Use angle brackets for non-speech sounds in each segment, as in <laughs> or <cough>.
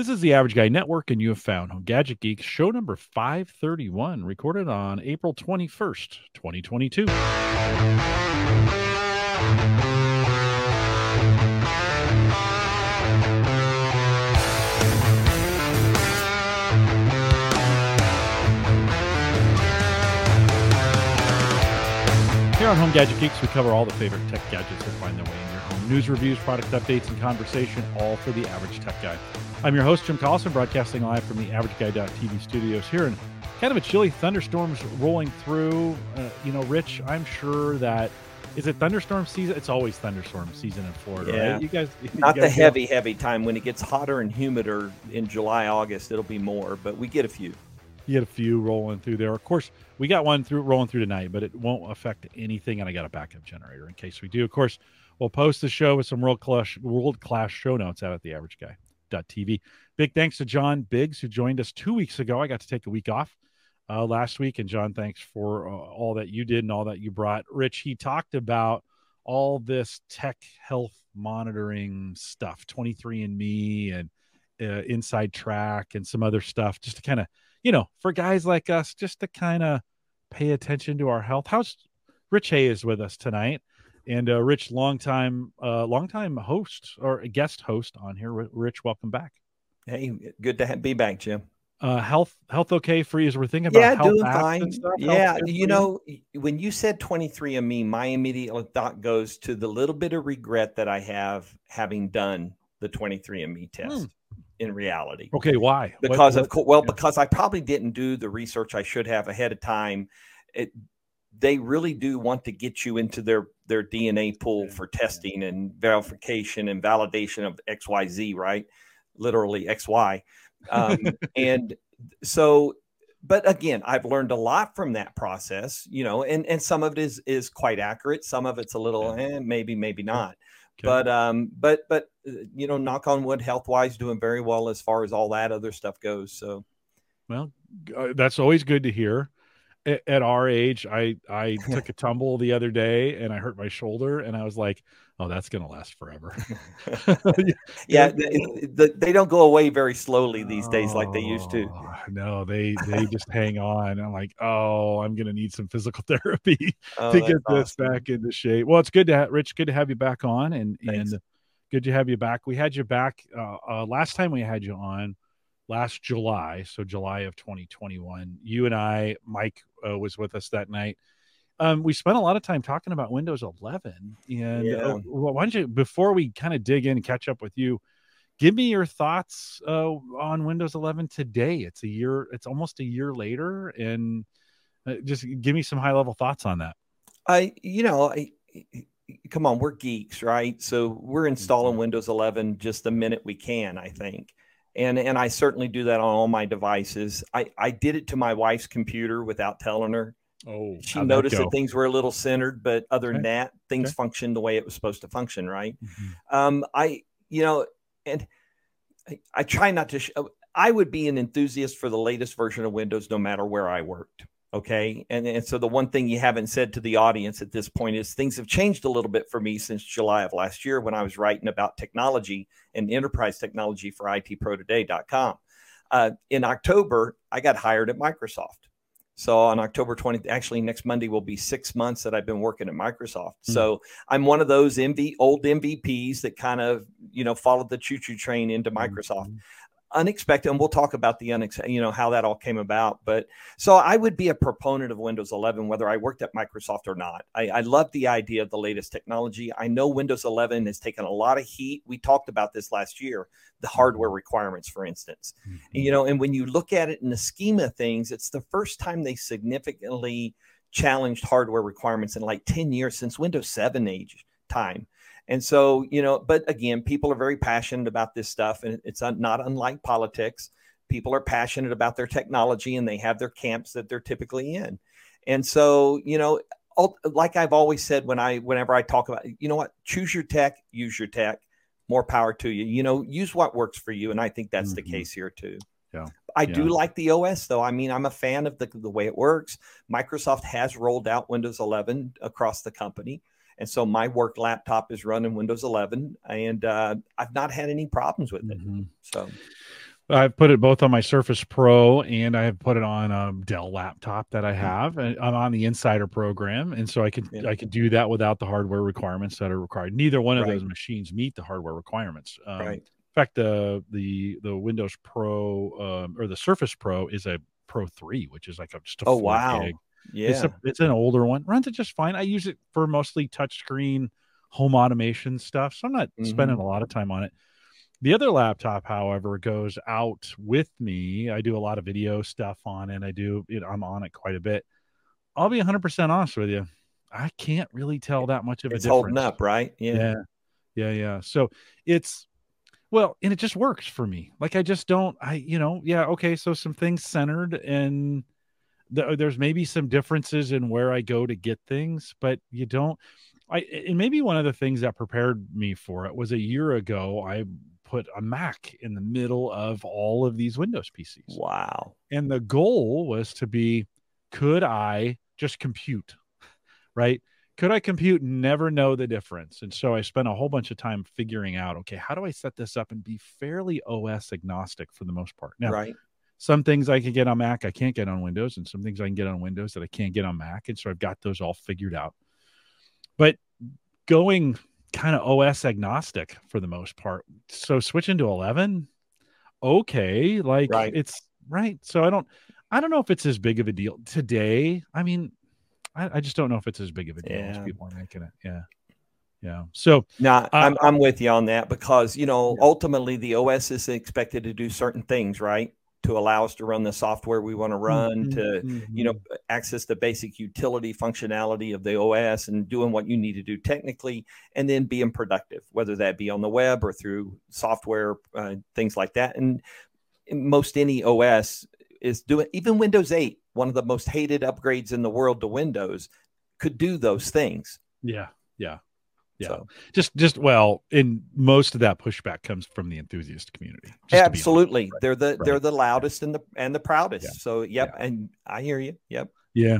This is the Average Guy Network, and you have found Home Gadget Geek, show number 531, recorded on April 21st, 2022. Here on Home Gadget Geeks, we cover all the favorite tech gadgets that find their way in your home. News, reviews, product updates, and conversation, all for the average tech guy. I'm your host, Jim Collison, broadcasting live from the AverageGuy.tv studios here in kind of a chilly thunderstorms rolling through. Uh, you know, Rich, I'm sure that is it thunderstorm season? It's always thunderstorm season in Florida, yeah. right? You guys, you not guys the heavy, heavy time when it gets hotter and humider in July, August. It'll be more, but we get a few. You get a few rolling through there. Of course, we got one through rolling through tonight, but it won't affect anything. And I got a backup generator in case we do. Of course, we'll post the show with some world class world class show notes out at the average guy. TV. Big thanks to John Biggs who joined us two weeks ago. I got to take a week off uh, last week, and John, thanks for uh, all that you did and all that you brought. Rich, he talked about all this tech health monitoring stuff, 23andMe and uh, Inside Track and some other stuff, just to kind of you know, for guys like us, just to kind of pay attention to our health. How's Rich Hay is with us tonight, and uh, Rich, longtime, uh, longtime host or guest host on here. Rich, welcome back. Hey, good to be back, Jim. Uh, health, health, okay you? As we're thinking about yeah, doing fine. Yeah, you know, when you said 23andMe, my immediate thought goes to the little bit of regret that I have having done the 23andMe test. Hmm in reality. Okay, why? Because what, what, of well, yeah. because I probably didn't do the research I should have ahead of time. It, they really do want to get you into their their DNA pool for testing and verification and validation of XYZ, right? Literally XY. Um, <laughs> and so but again, I've learned a lot from that process, you know, and and some of it is is quite accurate, some of it's a little eh, maybe maybe not. Okay. But um, but but uh, you know, knock on wood, health wise, doing very well as far as all that other stuff goes. So, well, uh, that's always good to hear. At, at our age, I I <laughs> took a tumble the other day and I hurt my shoulder, and I was like, oh, that's going to last forever. <laughs> <laughs> yeah, they, they, don't go away very slowly these days like they used to. Oh, no, they they just hang on. I'm like, oh, I'm going to need some physical therapy oh, to get this awesome. back into shape. Well, it's good to have Rich. Good to have you back on, and Thanks. and good to have you back. We had you back uh, uh, last time we had you on last July, so July of 2021. You and I, Mike uh, was with us that night um, we spent a lot of time talking about Windows 11, and yeah. uh, why don't you, before we kind of dig in and catch up with you, give me your thoughts uh, on Windows 11 today. It's a year, it's almost a year later, and uh, just give me some high level thoughts on that. I, you know, I, come on, we're geeks, right? So we're installing. Windows 11 just the minute we can, I think. And, and I certainly do that on all my devices. I, I did it to my wife's computer without telling her Oh, she noticed that, that, things were a little centered, but other okay. than that, things okay. functioned the way it was supposed to function, right? Mm-hmm. Um, I, you know, and I, I try not to. Sh- I would be an enthusiast for the latest version of Windows, no matter where I worked. Okay, and and so the one thing you haven't said to the audience at this point is things have changed a little bit for me since July of last year when I was writing about technology and enterprise technology for ITProToday.com. Uh, in October, I got hired at Microsoft. So on October 20th, actually next Monday will be six months that I've been working at Microsoft. Mm-hmm. So I'm one of those MV old MVPs that kind of, you know, followed the choo-choo train into Microsoft. Mm-hmm unexpected and we'll talk about the unexpected you know how that all came about but so i would be a proponent of windows 11 whether i worked at microsoft or not. I, I love the idea of the latest technology. I know windows 11 has taken a lot of heat. We talked about this last year the hardware requirements for instance. Mm-hmm. you know and when you look at it in the scheme of things it's the first time they significantly challenged hardware requirements in like 10 years since windows 7 age time and so, you know, but again, people are very passionate about this stuff, and it's not unlike politics. People are passionate about their technology, and they have their camps that they're typically in. And so, you know, like I've always said when I, whenever I talk about, you know what, choose your tech, use your tech. More power to you. You know, use what works for you, and I think that's mm-hmm. the case here too. Yeah. I yeah. do like the OS though. I mean, I'm a fan of the, the way it works. Microsoft has rolled out Windows 11 across the company. And so my work laptop is running Windows 11, and uh, I've not had any problems with it. Mm-hmm. So, I've put it both on my Surface Pro and I have put it on a Dell laptop that I mm-hmm. have. And I'm on the Insider program, and so I can yeah. I can do that without the hardware requirements that are required. Neither one of right. those machines meet the hardware requirements. Um, right. In fact, the the the Windows Pro um, or the Surface Pro is a Pro three, which is like a, just a oh wow, gig. Yeah, it's, a, it's an older one. Runs it just fine. I use it for mostly touchscreen home automation stuff, so I'm not mm-hmm. spending a lot of time on it. The other laptop, however, goes out with me. I do a lot of video stuff on it. I do, you know, I'm on it quite a bit. I'll be 100% honest with you. I can't really tell that much of it's a difference. holding up, right? Yeah. yeah. Yeah. Yeah. So it's, well, and it just works for me. Like I just don't, I, you know, yeah. Okay. So some things centered and th- uh, there's maybe some differences in where I go to get things, but you don't, I, and maybe one of the things that prepared me for it was a year ago, I put a Mac in the middle of all of these Windows PCs. Wow. And the goal was to be could I just compute? Right? Could I compute and never know the difference? And so I spent a whole bunch of time figuring out okay, how do I set this up and be fairly OS agnostic for the most part? Now, right. Some things I can get on Mac, I can't get on Windows, and some things I can get on Windows that I can't get on Mac. And so I've got those all figured out. But going kind of OS agnostic for the most part. So switching to 11, okay, like right. it's right. So I don't, I don't know if it's as big of a deal today. I mean, I, I just don't know if it's as big of a deal yeah. as people are making it. Yeah. Yeah. So now uh, I'm, I'm with you on that because, you know, yeah. ultimately the OS is expected to do certain things, right? To allow us to run the software we want to run mm-hmm, to mm-hmm. you know mm-hmm. access the basic utility functionality of the os and doing what you need to do technically and then being productive whether that be on the web or through software uh, things like that and most any os is doing even windows 8 one of the most hated upgrades in the world to windows could do those things yeah yeah yeah so. just just well in most of that pushback comes from the enthusiast community absolutely right. they're the right. they're the loudest and the and the proudest yeah. so yep yeah. and i hear you yep yeah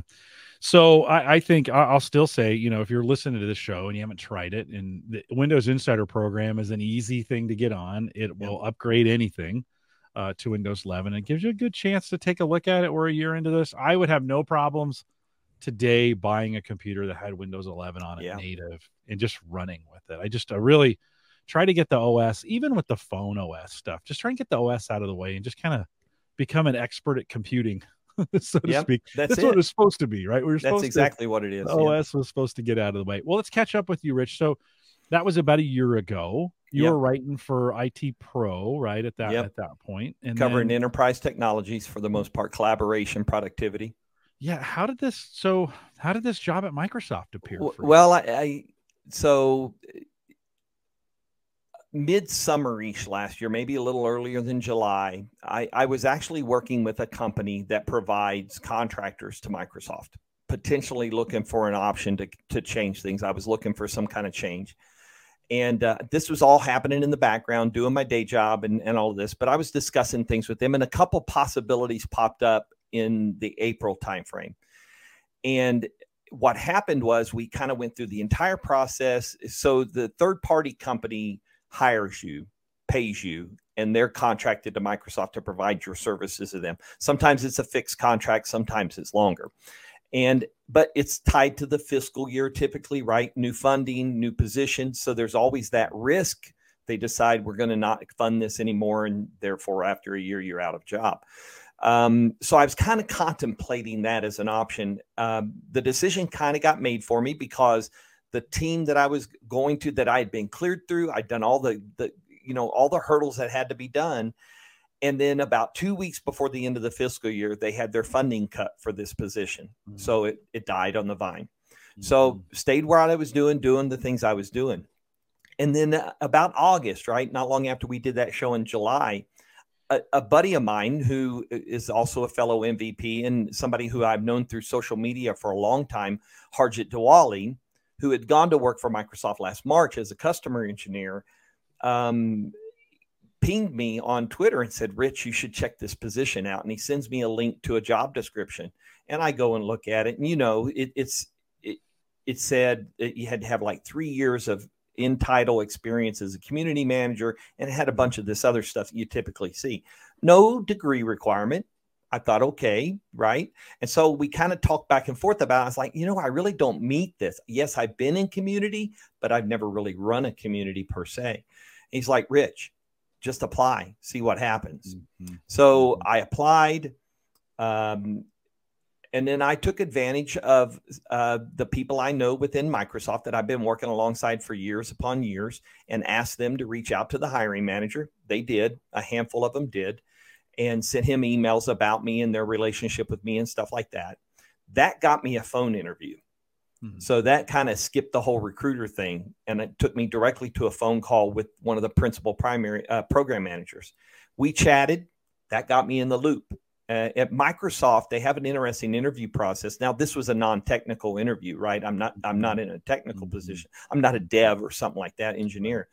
so I, I, think I'll still say, you know, if you're listening to this show and you haven't tried it, and the Windows Insider program is an easy thing to get on, it will upgrade anything uh, to Windows 11. It gives you a good chance to take a look at it. We're a year into this. I would have no problems today buying a computer that had Windows 11 on it yeah. native and just running with it. I just I really try to get the OS, even with the phone OS stuff, just try and get the OS out of the way and just kind of become an expert at computing, <laughs> so to yep, speak. That's, that's what it's supposed to be, right? We are that's exactly to, what it is. the OS was supposed to get out of the way. Well, let's catch up with you, Rich. So that was about a year ago. You yep. were writing for IT Pro, right? At that yep. at that point, and covering then, enterprise technologies for the most part, collaboration, productivity yeah how did this so how did this job at microsoft appear well I, I, so midsummer-ish last year maybe a little earlier than july I, I was actually working with a company that provides contractors to microsoft potentially looking for an option to, to change things i was looking for some kind of change and uh, this was all happening in the background doing my day job and, and all of this but i was discussing things with them and a couple possibilities popped up in the April timeframe. And what happened was we kind of went through the entire process. Eh, so the third party company hires you, pays you, and they're contracted to Microsoft to provide your services to them. Sometimes it's a fixed contract, sometimes it's longer. And but it's tied to the fiscal year typically, right? New funding, new positions. So there's always that risk. They decide we're going to not fund this anymore, and therefore, after a year, you're out of job. Um, so I was kind of contemplating that as an option. Um, the decision kind of got made for me because the team that I was going to, that I had been cleared through, I'd done all the, the, you know, all the hurdles that had to be done. And then about two weeks before the end of the fiscal year, they had their funding cut for this position. Mm-hmm. So it, it died on the vine. Mm-hmm. So stayed where I was doing, doing the things I was doing. And then uh, about August, right? Not long after we did that show in July, a, a, buddy of mine who is also a fellow MVP and somebody who I've known through social media for a long time, Harjit Dhaliwal, who had gone to work for Microsoft last March as a customer engineer, um, pinged me on Twitter and said, Rich, you should check this position out. And he sends me a link to a job description. And I go and look at it. And, you know, it, it's, it, it said that you had to have like three years of in title experience as a community manager and had a bunch of this other stuff you typically see. No degree requirement. I thought, okay, right. And so we kind of talked back and forth about it. I was like, you know, I really don't meet this. Yes, I've been in community, but I've never really run a community per se. And he's like, Rich, just apply, see what happens. Mm-hmm. So I applied. Um, and then I took advantage of uh, the people I know within Microsoft that I've been working alongside for years upon years and asked them to reach out to the hiring manager. They did, a handful of them did, and sent him emails about me and their relationship with me and stuff like that. That got me a phone interview. Mm-hmm. So that kind of skipped the whole recruiter thing. And it took me directly to a phone call with one of the principal primary uh, program managers. We chatted. That got me in the loop uh, at Microsoft, they have an interesting interview process. Now, this was a non-technical interview, right? I'm not I'm not in a technical mm-hmm. position. I'm not a dev or something like that, engineer.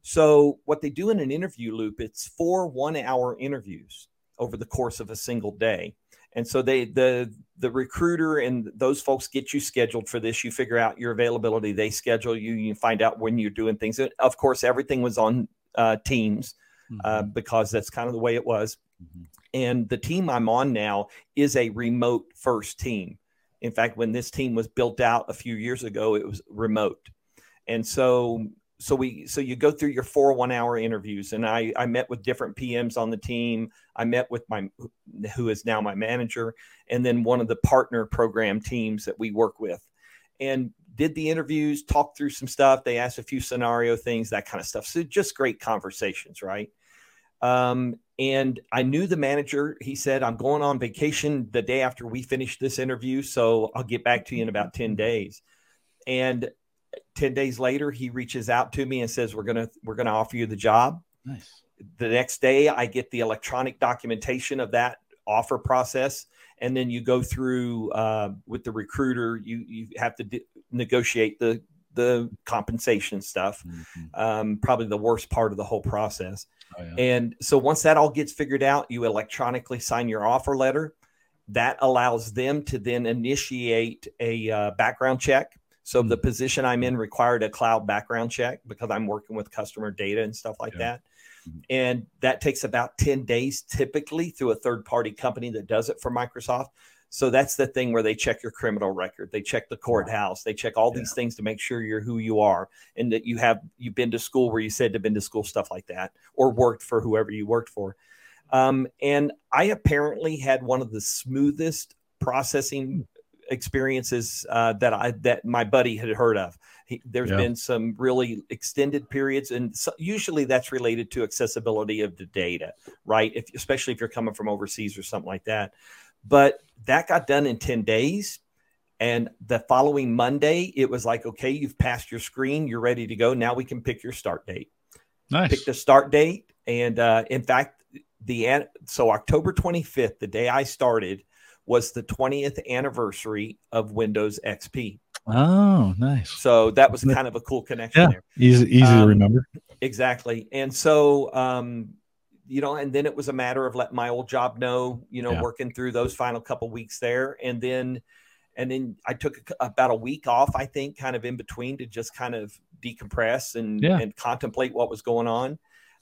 So, what they do in an interview loop, it's four one-hour interviews over the course of a single day. And so they the the recruiter and those folks get you scheduled for this. You figure out your availability. They schedule you. You find out when you're doing things. Of course, everything was on uh, Teams uh, mm-hmm. uh, because that's kind of the way it was. Mm-hmm. And the team I'm on now is a remote first team. In fact, when this team was built out a few years ago, it was remote. And so so we so you go through your four one hour interviews and I, I met with different pms on the team. I met with my who is now my manager and then one of the partner program teams that we work with. And did the interviews talked through some stuff. They asked a few scenario things that kind of stuff. So just great conversations right um, and I knew the manager. He said, I'm going on vacation the day after we finish this interview. So I'll get back to you in about 10 days. And 10 days later, he reaches out to me and says, We're gonna we're gonna offer you the job. Nice. The next day I get the electronic documentation of that offer process. And then you go through uh, with the recruiter, you you have to d- negotiate the the compensation stuff. Mm-hmm. Um, probably the worst part of the whole process. Oh, yeah. And so once that all gets figured out, you electronically sign your offer letter. That allows them to then initiate a uh, background check. So mm-hmm. the position I'm in required a cloud background check because I'm working with customer data and stuff like yeah. that. Mm-hmm. And that takes about 10 days typically through a third party company that does it for Microsoft. So that's the thing where they check your criminal record, they check the courthouse, they check all these things to make sure you're who you are and that you have you've been to school where you said to been to school, stuff like that, or worked for whoever you worked for. Um, and I apparently had one of the smoothest processing experiences uh, that I that my buddy had heard of. He, there's yeah. been some really extended periods, and so, usually that's related to accessibility of the data, right? If especially if you're coming from overseas or something like that. But that got done in 10 days. And the following Monday, it was like, okay, you've passed your screen, you're ready to go. Now we can pick your start date. Nice. Pick the start date. And uh, in fact, the so October 25th, the day I started, was the 20th anniversary of Windows XP. Oh, nice. So that was kind of a cool connection yeah, there. Easy, easy um, to remember. Exactly. And so um, you know, and then it was a matter of letting my old job know, you know, yeah. working through those final couple weeks there, and then, and then I took a, about a week off, I think, kind of in between to just kind of decompress and yeah. and contemplate what was going on.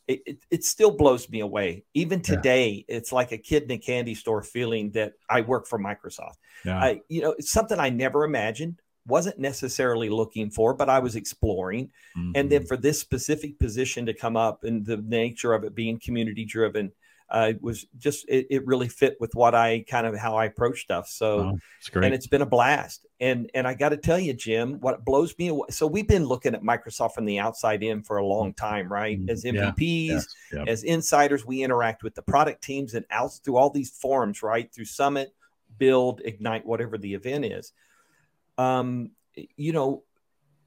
It, it, it, still blows me away. Even today, yeah. it's like a kid in a candy store feeling that I work for Microsoft. Yeah. I, you know, it's something I never imagined wasn't necessarily looking for, but I was exploring. Mm-hmm. And then mm-hmm. for this specific position to come up and the nature of it being community driven, uh, was just it, it, really fit with what I kind of how I approach stuff. So, oh, and it's been a blast. And and I got to tell you, Jim, what blows me away. So we've been looking at Microsoft from the outside in for a long time, right? Mm-hmm. As MVPs, yeah. Yes. Yep. as insiders, we interact with the product teams and out through all these forums, right? Through Summit, Build, Ignite, whatever the event is um, you know,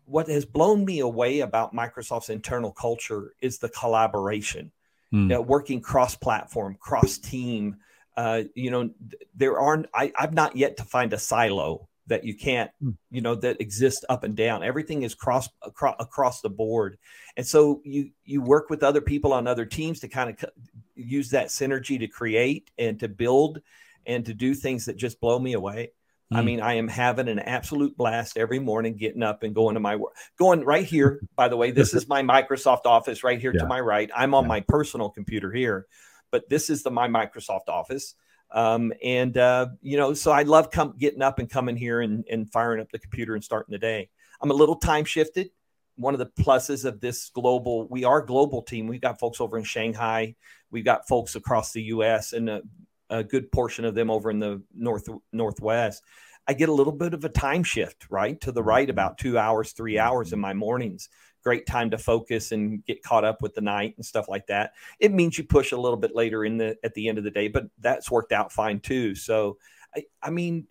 what has blown me away about Microsoft's internal culture is the collaboration, mm. you know, working cross-platform, cross-team. Uh, you know, there aren't. I, I've not yet to find a silo that you can't, mm. you know, that exists up and down. Everything is cross across, across the board, and so you you work with other people on other teams to kind of use that synergy to create and to build and to do things that just blow me away. I mean, I am having an absolute blast every morning, getting up and going to my work. Going right here, by the way, this is my Microsoft Office right here yeah. to my right. I'm on yeah. my personal computer here, but this is the my Microsoft Office. Um, and uh, you know, so I love come getting up and coming here and, and firing up the computer and starting the day. I'm a little time shifted. One of the pluses of this global, we are global team. We've got folks over in Shanghai. We've got folks across the U.S. and a, a good portion of them over in the north northwest. I get a little bit of a time shift, right to the right, mm-hmm. about two hours, three hours in mm-hmm. my mornings great time to focus and get caught up with the night and stuff like that. It means you push a little bit later in the at the end of the day, but that's worked out fine too. So I, I mean,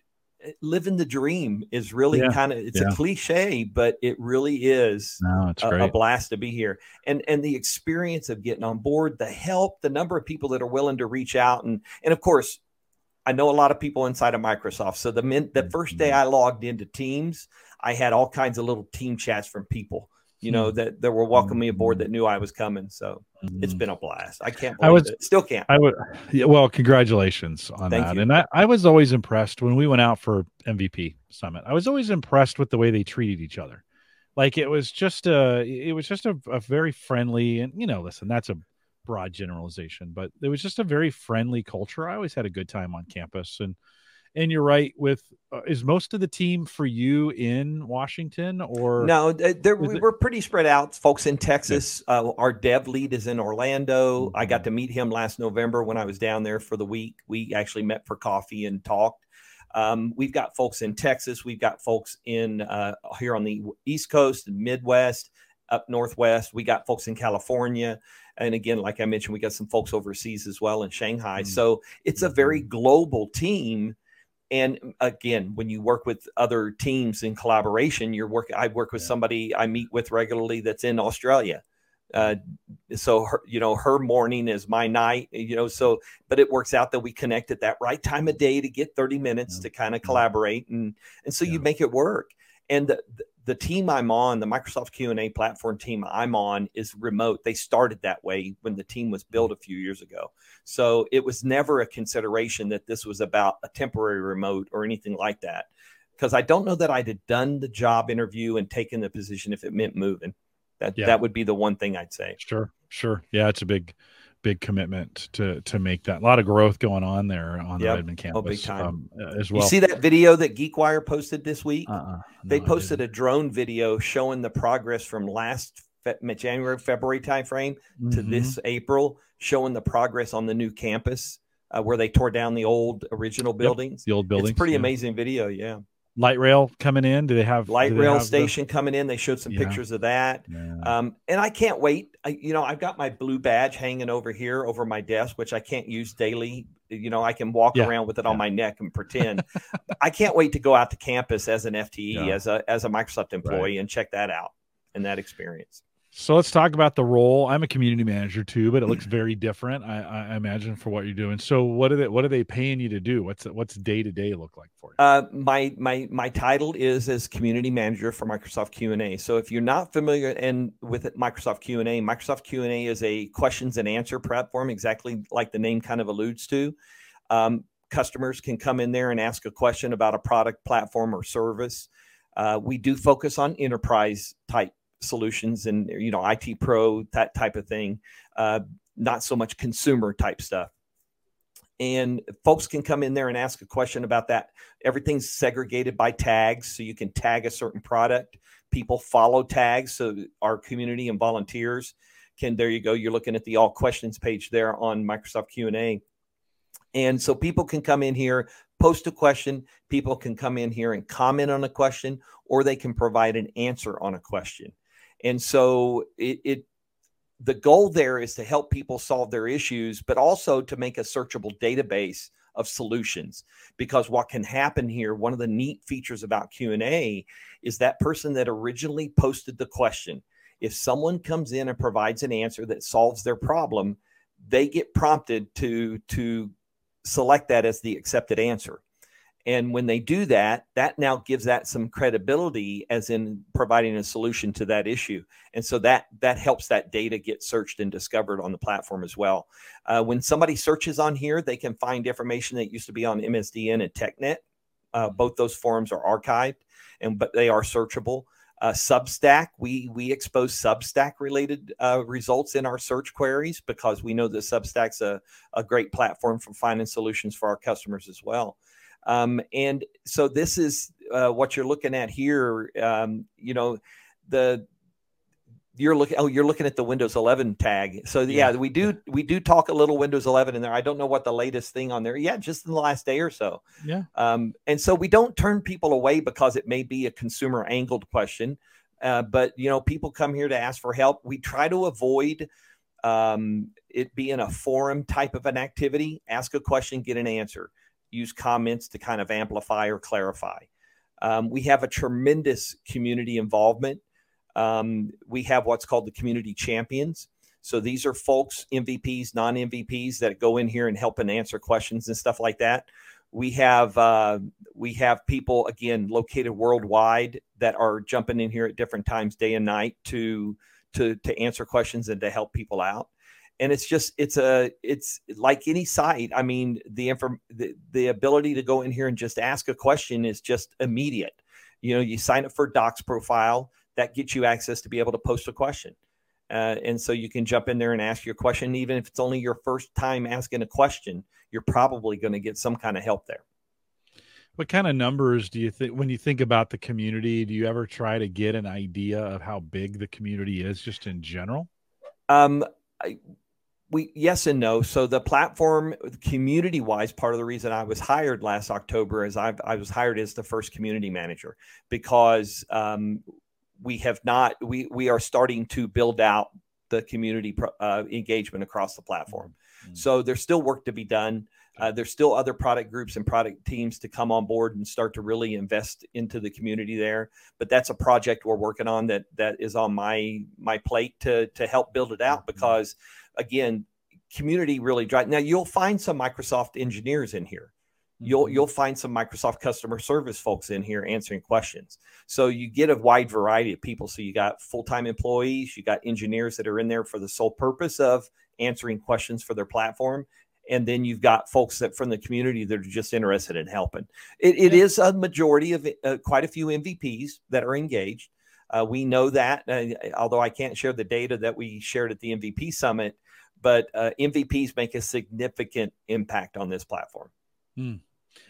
living the dream is really yeah. kind of it's yeah. a cliche, but it really is no, a, a, blast to be here. And and the experience of getting on board, the help, the number of people that are willing to reach out, and and of course, I know a lot of people inside of Microsoft. So the min, the first day mm-hmm. I logged into Teams, I had all kinds of little team chats from people you know, hmm. that, that were welcoming me aboard that knew I was coming. So mm-hmm. it's been a blast. I can't I was, it. Still can't. I would, yeah, well, congratulations on Thank that. You. And I, I was always impressed when we went out for MVP summit. I was always impressed with the way they treated each other. Like it was just a, it was just a, a very friendly and, you know, listen, that's a broad generalization, but it was just a very friendly culture. I always had a good time on campus and, and you're right. With uh, is most of the team for you in Washington or no? There, we, are pretty spread out. Folks in Texas. Uh, our dev lead is in Orlando. Mm-hmm. I got to meet him last November when I was down there for the week. We actually met for coffee and talked. Um, we've got folks in Texas. We've got folks in uh, here on the East Coast Midwest, up Northwest. We got folks in California. And again, like I mentioned, we got some folks overseas as well in Shanghai. Mm-hmm. So it's a very mm-hmm. global team and mm, again when you work with other teams in collaboration you're working i work with yeah. somebody i meet with regularly that's in australia uh, so her, you know her morning is my night eh, you know so but it works out that we connect at that right time of day to get 30 minutes yeah. to kind of mm-hmm. collaborate and and so yeah. you make it work and the, the team I'm on, the Microsoft Q&A platform team I'm on is remote. They started that way when the team was built a few years ago. So it was never a consideration that this was about a temporary remote or anything like that. Because I don't know that I'd have done the job interview and taken the position if it meant moving. That yeah. that would be the one thing I'd say. Sure, sure. Yeah, it's a big big commitment to to make that. A lot of growth going on there on yep. the Redmond campus oh, big time. Um, as well. You see that video that GeekWire posted this week? Uh-uh. No, they posted a drone video showing the progress from last fe- January February timeframe mm-hmm. to this April, showing the progress on the new campus uh, where they tore down the old original buildings. Yep, the old buildings. It's pretty yeah. amazing video. Yeah light rail coming in? Do they have light rail have station the... coming in? They showed some yeah. pictures of that. Yeah. Um, and I can't wait. I, you know, I've got my blue badge hanging over here over my desk, which I can't use daily. You know, I can walk yeah. around with it on my neck and pretend. I can't wait to go out to campus as an FTE, as a as a Microsoft employee, right. and check that out and that experience. So let's talk about the role. I'm a community manager too, but it looks very different. I, I imagine for what you're doing. So what are they what are they paying you to do? What's what's day to day look like for you? Uh, my my my title is as community manager for Microsoft Q and A. So if you're not familiar and with it, Microsoft Q and A, Microsoft Q and A is a questions and answer platform, exactly like the name kind of alludes to. Um, customers can come in there and ask a question about a product, platform, or service. Uh, we do focus on enterprise type solutions and you know IT pro that type of thing, uh, not so much consumer type stuff. And folks can come in there and ask a question about that. Everything's segregated by tags, so you can tag a certain product. People follow tags, so our community and volunteers can. There you go. You're looking at the all questions page there on Microsoft Q and A. And so people can come in here, post a question. People can come in here and comment on a question, or they can provide an answer on a question. And so it, it the goal there is to help people solve their issues, but also to make a searchable database of solutions. Because what can happen here one of the neat features about q&a is that person that originally posted the question if someone comes in and provides an answer that solves their problem they get prompted to to select that as the accepted answer and when they do that, that now gives that some credibility as in providing a solution to that issue. And so that that helps that data get searched and discovered on the platform as well. Uh, when somebody searches on here, they can find information that used to be on MSDN and TechNet Uh, both those forums are archived, and but they are searchable. Uh, Substack, we we expose Substack related uh, results in our search queries because we know that Substack's a, a great platform for finding solutions for our customers as well. Um, and so this is uh, what you're looking at here. Um, you know, the you're looking oh you're looking at the windows 11 tag. So yeah, yeah, we do we do talk a little windows 11 in there. I don't know what the latest thing on there yeah just in the last day or so. Yeah. Um, and so we don't turn people away because it may be a consumer angled question. Uh, but you know people come here to ask for help. We try to avoid um, it being a forum type of an activity. Ask a question get an answer use comments to kind of amplify or clarify um, we have a tremendous community involvement um, we have what's called the community champions. So these are folks, MVPs, non MVPs, that go in here and help and answer questions and stuff like that. We have uh, we have people again located worldwide that are jumping in here at different times, day and night, to to to answer questions and to help people out. And it's just it's a it's like any site. I mean, the inform the, the ability to go in here and just ask a question is just immediate. You know, you sign up for Docs profile that gets you access to be able to post a question. Uh, and so you can jump in there and ask your question. Even if it's only your first time asking a question, you're probably going to get some kind of help there. What kind of numbers do you think when you think about the community? Do you ever try to get an idea of how big the community is, just in general? Um, I, we yes and no. So the platform, community wise, part of the reason I was hired last October is I, I was hired as the first community manager because um, we have not we we are starting to build out the community uh, engagement across the platform. Mm-hmm. So there's still work to be done. Uh, there's still other product groups and product teams to come on board and start to really invest into the community there. But that's a project we're working on that that is on my my plate to to help build it out mm-hmm. because again, community really drive. Now you'll find some Microsoft engineers in here you'll mm-hmm. you'll find some Microsoft customer service folks in here answering questions. So you get a wide variety of people. So you got full-time employees, you got engineers that are in there for the sole purpose of answering questions for their platform. And then you've got folks that from the community that are just interested in helping. It, it is a majority of uh, quite a few MVPs that are engaged. Uh, we know that, uh, although I can't share the data that we shared at the MVP summit, but uh, MVPs make a significant impact on this platform. Hmm.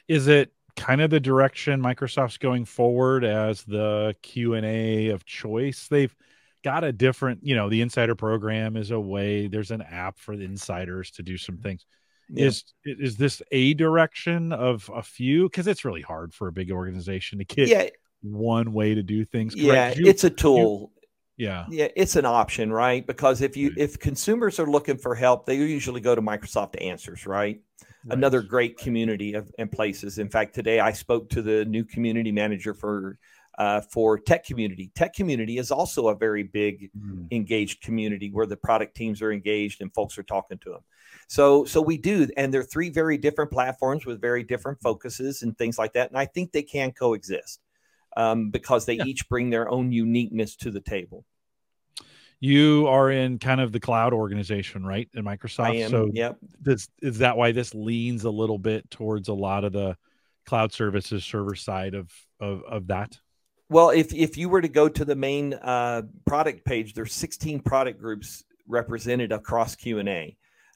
Is it kind of the direction Microsoft's going forward as the Q and A of choice? They've got a different, you know, the insider program is a way. There's an app for the insiders to do some things. Yeah. Is is this a direction of a few? Because it's really hard for a big organization to get yeah. One way to do things. Correct? Yeah, you, it's a tool. You, yeah yeah it's an option right because if you if consumers are looking for help they usually go to microsoft answers right right. another great community of and places. In fact, today I spoke to the new community manager for uh, for tech community. Tech community is also a very big mm. engaged community where the product teams are engaged and folks are talking to them. So so we do, and they're three very different platforms with very different focuses and things like that. And I think they can coexist um, because they yeah. each bring their own uniqueness to the table you are in kind of the cloud organization, right? In Microsoft. I am, so yep. This, is that why this leans a little bit towards a lot of the cloud services server side of of, of that? Well, if if you were to go to the main uh, product page, there's 16 product groups represented across Q and A.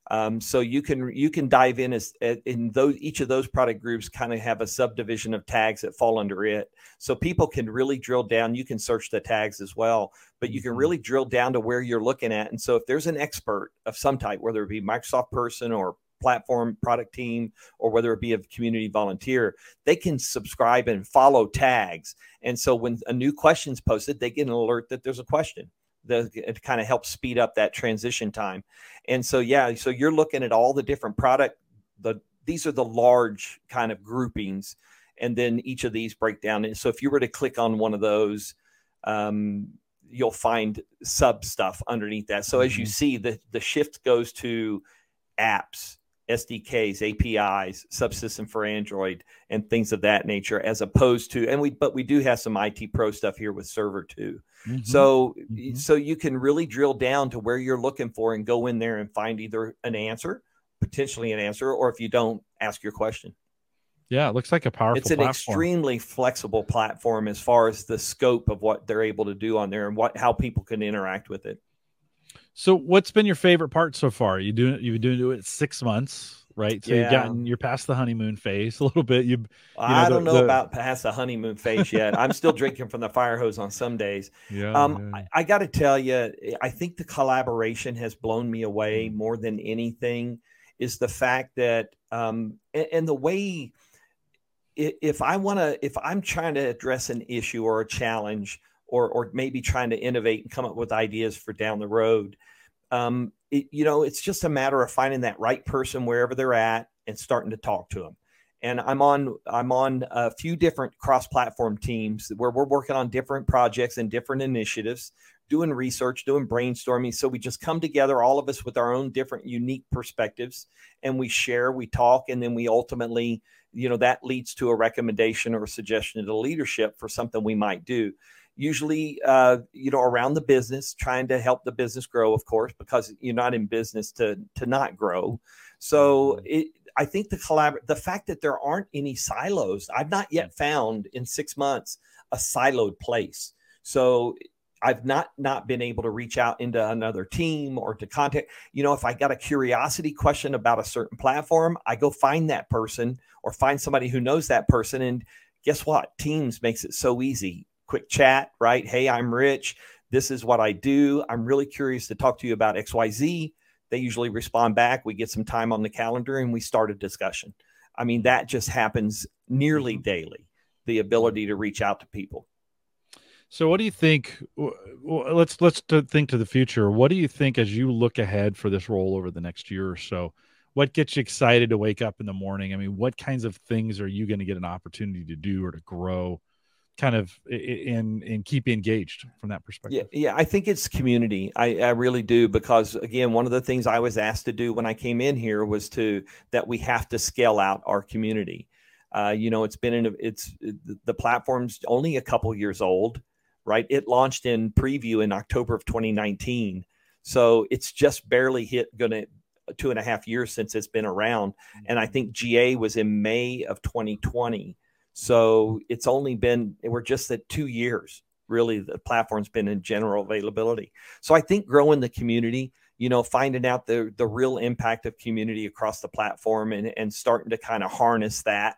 Um, so you can you can dive in as in those each of those product groups kind of have a subdivision of tags that fall under it. So people can really drill down. You can search the tags as well, but you can mm-hmm. really drill down to where you're looking at. And so if there's an expert of some type, whether it be Microsoft person or platform product team or whether it be a community volunteer they can subscribe and follow tags and so when a new question's posted they get an alert that there's a question the, it kind of helps speed up that transition time. And so, yeah, so you're looking at all the different product, the, these are the large kind of groupings. And then each of these break down. And so if you were to click on one of those, um, you'll find sub stuff underneath that. So mm-hmm. as you mm-hmm. see, the, the shift goes to apps, SDKs, APIs, subsystem for Android, and things of that nature, as opposed to, and we, but we do have some IT Pro stuff here with server too. Mm-hmm. So, mm-hmm. so you can really drill down to where you're looking for and go in there and find either an answer, potentially an answer, or if you don't, ask your question. Yeah, it looks like a powerful. It's an platform. extremely flexible platform as far as the scope of what they're able to do on there and what how people can interact with it. So, what's been your favorite part so far? You doing you've been doing it six months, right? So Yeah. you've gotten you're past the honeymoon phase <laughs> a little bit. You, I the- don't know the- about past the honeymoon phase yet. I'm still drinking from the fire hose on some days. <laughs> yeah, Um, yeah. I, I got to tell you, I think the collaboration has blown me Mm. away more than anything. Is the fact that um, and, and the way if I want to, if I'm trying to address an issue or a challenge, or or maybe trying to innovate and come up with ideas for down the road, um, it, you know, it's just a matter of finding that right person wherever they're at and starting to talk to them. And I'm on I'm on a few different cross-platform teams where we're working on different projects and different initiatives, doing research, doing brainstorming. So we just come together, all of us with our own different unique perspectives, and we share, we talk, and then we ultimately, you know, that leads to a recommendation or a suggestion to the leadership for something we might do usually uh, you know around the business trying to help the business grow of course because you're not in business to to not grow. So it, i think the collab the fact that there aren't any silos i've not yet found in six months a siloed place. So i've not not been able to reach out into another team or to contact you know if i got a curiosity question about a certain platform i go find that person or find somebody who knows that person and guess what? Teams makes it so easy quick chat, right? Hey, I'm Rich. This is what I do. I'm really curious to talk to you about XYZ. They usually respond back. We get some time on the calendar and we start a discussion. I mean, that just happens nearly mm-hmm. daily, the ability to reach out to people. So, what do you think? Let's let's think to the future. What do you think as you look ahead for this role over the next year or so? What gets you excited to wake up in the morning? I mean, what kinds of things are you going to get an opportunity to do or to grow, kind of and and keep engaged from that perspective? yeah, yeah, I think it's community. I, I really do because again, one of the things I was asked to do when I came in here was to that we have to scale out our community. Uh, you know, it's been in a, it's the- the platform's only a couple years old, right? It launched in preview in October of 2019, so it's just barely hit gonna two and a half years since it's been around, and I think GA was in May of 2020. So it's only been we're just at two years really the platform's been in general availability. So I think growing the community, you know, finding out the the real impact of community across the platform and and starting to kind of harness that.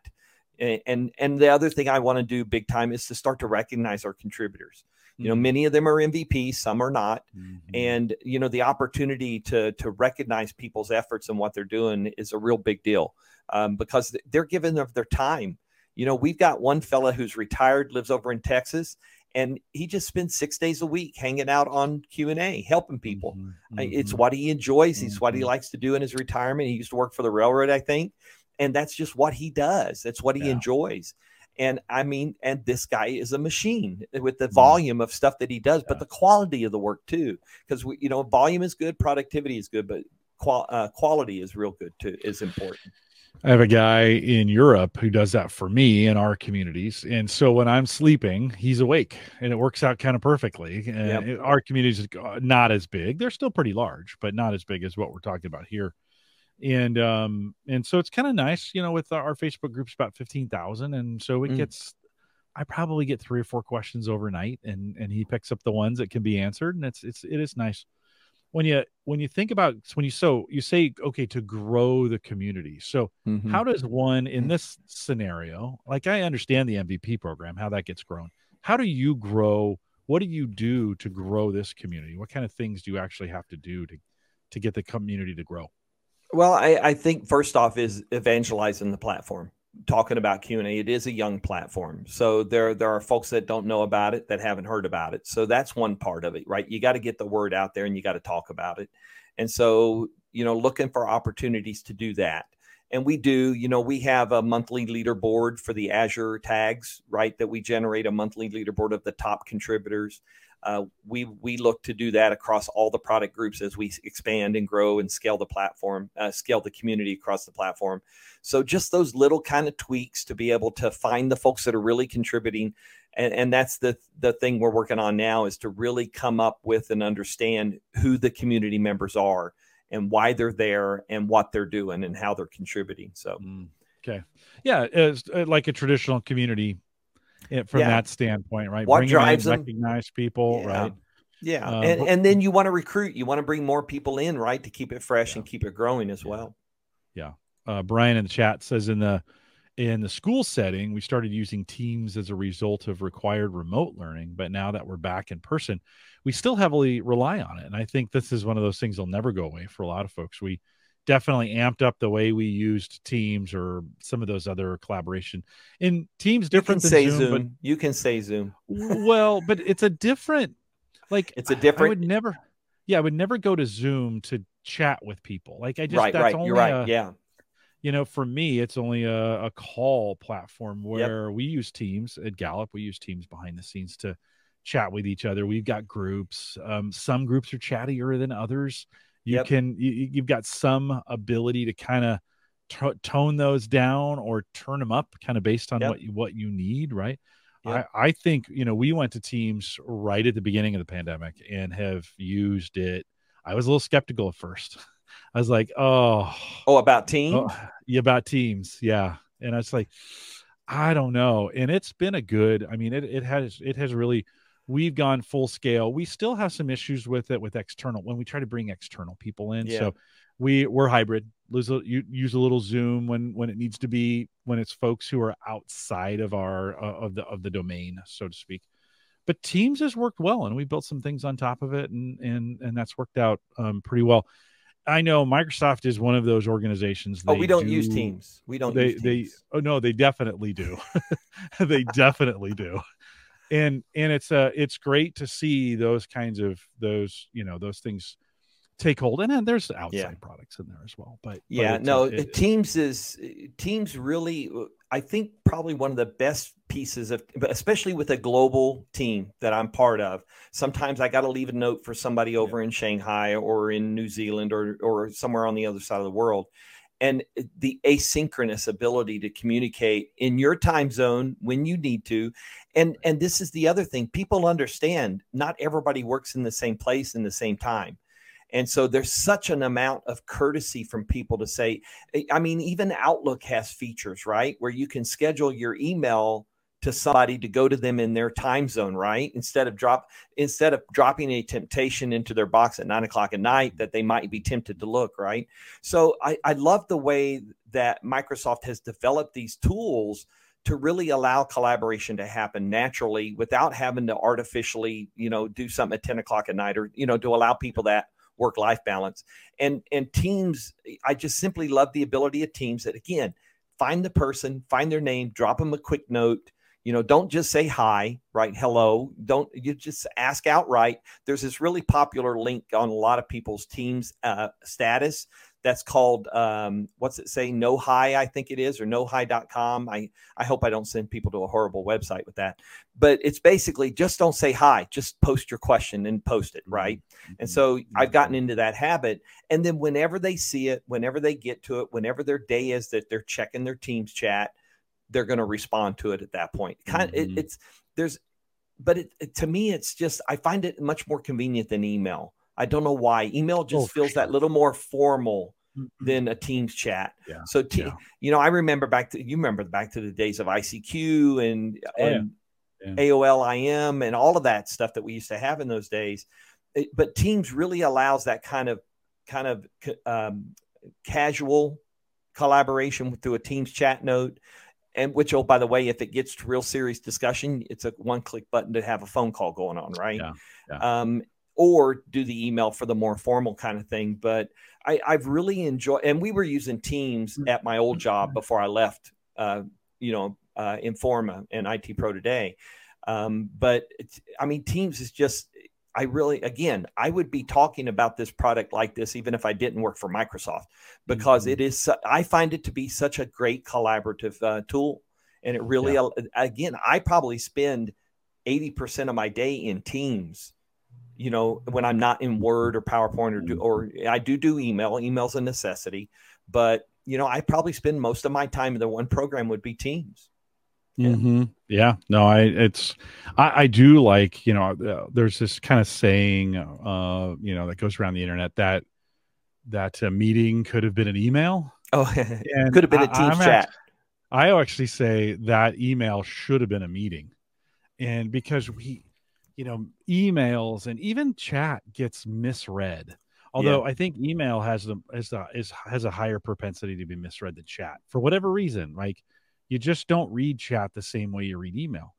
And and, and the other thing I want to do big time is to start to recognize our contributors. You know, Mhm. many of them are MVPs, some are not. Mhm. And you know, the opportunity to to recognize people's efforts and what they're doing is a real big deal um, because they're giving of their time. You know, we've got one fella who's retired, lives over in Texas, and he just spends six days a week hanging out on Q and A, helping people. Mhm. It's Mhm. what he enjoys. It's what he likes to do in his retirement. He used to work for the railroad, I think, and that's just what he does. That's what he Yeah. enjoys. And I mean, and this guy is a machine with the Mhm. volume of stuff that he does, but the quality of the work too. Because you know, volume is good, productivity is good, but qual- uh, quality is real good too. Is important. I have a guy in Europe who does that for me in our communities. And so when I'm sleeping, he's awake and it works out kind of perfectly. And Yep. it- our communities are not as big. They're still pretty large, but not as big as what we're talking about here. And um and so it's kind of nice, you know, with our, our Facebook group's about 15,000 and so it Mm. gets I probably get three or four questions overnight and and he picks up the ones that can be answered and it's it's it is nice when you when you think about when you so you say okay to grow the community. So Mm-hmm. how does one in Mm. this scenario like i understand the mvp program how that gets grown. How do you grow what do you do to grow this community? What kind of things do you actually have to do to to get the community to grow? Well, I, I think first off is evangelizing the platform, talking about Q and A. It is a young platform, so there there are folks that don't know about it that haven't heard about it. So that's one part of it, right? You got to get the word out there and you got to talk about it. And so you know, looking for opportunities to do that. And we do, you know, we have a monthly leaderboard for the Azure tags, right? That we generate a monthly leaderboard of the top contributors. Uh, we we look to do that across all the product groups as we expand and grow and scale the platform, uh, scale the community across the platform. So just those little kind of tweaks to be able to find the folks that are really contributing, and, and that's the the thing we're working on now is to really come up with and understand who the community members are and why they're there and what they're doing and how they're contributing. So Okay. Yeah, it's uh, like a traditional community eh, from yeah. that standpoint, right? What Bring drives them, recognize people, yeah. right? Yeah, uh, and and then you want to recruit, you want to bring more people in, right, to keep it fresh yeah. and keep it growing as well. Yeah. Uh, Brian in the chat says in the in the school setting, we started using Teams as a result of required remote learning, but now that we're back in person, we still heavily rely on it. And I think this is one of those things that'll never go away for a lot of folks. We definitely amped up the way we used Teams or some of those other collaboration. In Teams, different you can say Zoom, Zoom. But, you can say Zoom. well, but it's a different, like it's a different. I would never, yeah, I would never go to Zoom to chat with people. Like I just right, right. You're right. A, yeah. You know, for me, it's only a, a call platform where yep. we use Teams at Gallup. We use Teams behind the scenes to chat with each other. We've got groups. Um, some groups are chattier than others you yep. can you, you've got some ability to kind of t- tone those down or turn them up kind of based on yep. what you what you need right? Yep. I, I think you know we went to teams right at the beginning of the pandemic and have used it. I was a little skeptical at first. <laughs> I was like oh. Oh about teams? Oh, yeah about teams yeah. And i was like i don't know. And it's been a good i mean it, it has it has really we've gone full scale we still have some issues with it with external when we try to bring external people in yeah. so we we're hybrid use a, use a little zoom when when it needs to be when it's folks who are outside of our uh, of the of the domain so to speak but teams has worked well and we built some things on top of it and and and that's worked out um, pretty well I know Microsoft is one of those organizations. Oh, we don't do, use Teams. We don't. They they oh no, they definitely do. <laughs> they definitely do and and it's uh it's great to see those kinds of those you know those things take hold and then there's outside yeah. products in there as well but yeah but no it, teams is teams really i think probably one of the best pieces of especially with a global team that i'm part of sometimes i got to leave a note for somebody over yeah. in shanghai or in new zealand or or somewhere on the other side of the world and the asynchronous ability to communicate in your time zone when you need to. And and this is the other thing people understand not everybody works in the same place in the same time. And so there's such an amount of courtesy from people to say i mean even outlook has features right where you can schedule your email to somebody to go to them in their time zone, right? Instead of drop instead of dropping a temptation into their box at nine o'clock at night that they might be tempted to look, right? So I, I love the way that Microsoft has developed these tools to really allow collaboration to happen naturally without having to artificially, you know, do something at 10 o'clock at night or, you know, to allow people that work life balance. And and teams, I just simply love the ability of teams that again find the person, find their name, drop them a quick note you know don't just say hi right hello. Don't you just ask outright. There's this really popular link on a lot of people's teams uh, status that's called um, what's it say? No hi i think it is or no hi.com i i hope i don't send people to a horrible website with that. But it's basically just don't say hi just post your question and post it right? Mm-hmm. and so i've gotten into that habit. And then whenever they see it whenever they get to it whenever their day is that they're checking their teams chat they're going to respond to it at that point. Kind mm-hmm. it, it's there's, but it, it, to me, it's just I find it much more convenient than email. I don't know why. Email just oh, feels sure. that little more formal mm-hmm. than a Teams chat. Yeah. So, te- yeah. you know, I remember back to you remember back to the days of ICQ and oh, and yeah. AOL IM and all of that stuff that we used to have in those days. It, but Teams really allows that kind of kind of um, casual collaboration through a Teams chat note and which oh by the way if it gets to real serious discussion it's a one click button to have a phone call going on right yeah, yeah. Um, or do the email for the more formal kind of thing but I, i've really enjoyed and we were using teams mm. at my old job before i left uh, you know uh, informa and it pro today um, but i mean teams is just I really, again, I would be talking about this product like this even if I didn't work for Microsoft because mm-hmm. it is, I find it to be such a great collaborative uh, tool. And it really, yeah. again, I probably spend 80% of my day in Teams, you know, when I'm not in Word or PowerPoint or do, mm-hmm. or I do do email. Email's a necessity, but, you know, I probably spend most of my time in the one program would be Teams. Yeah. Mm-hmm. yeah. No, I, it's, I, I do like, you know, uh, there's this kind of saying, uh, you know, that goes around the internet that, that a meeting could have been an email. Oh, <laughs> and could have been a team chat. I actually say that email should have been a meeting. And because we, you know, emails and even chat gets misread. Although yeah. I think email has the has the is has a higher propensity to be misread than chat for whatever reason. Like you just don't read chat the same way you read email.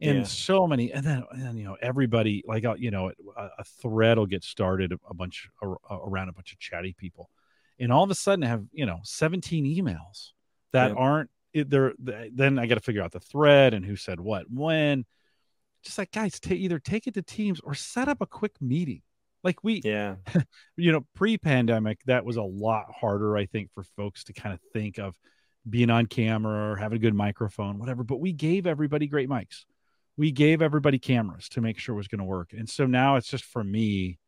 And yeah. so many, and then and you know everybody like uh, you know a, a thread will get started a bunch around a bunch of chatty people, and all of a sudden have you know 17 emails that yeah. aren't there. Then I got to figure out the thread and who said what when. Just like guys, t- either take it to Teams or set up a quick meeting like we, yeah, <laughs> you know, pre-pandemic, that was a lot harder, I think, for folks to kind of think of being on camera or having a good microphone, whatever. But we gave everybody great mics. We gave everybody cameras to make sure it was going to work. And so now it's just for me.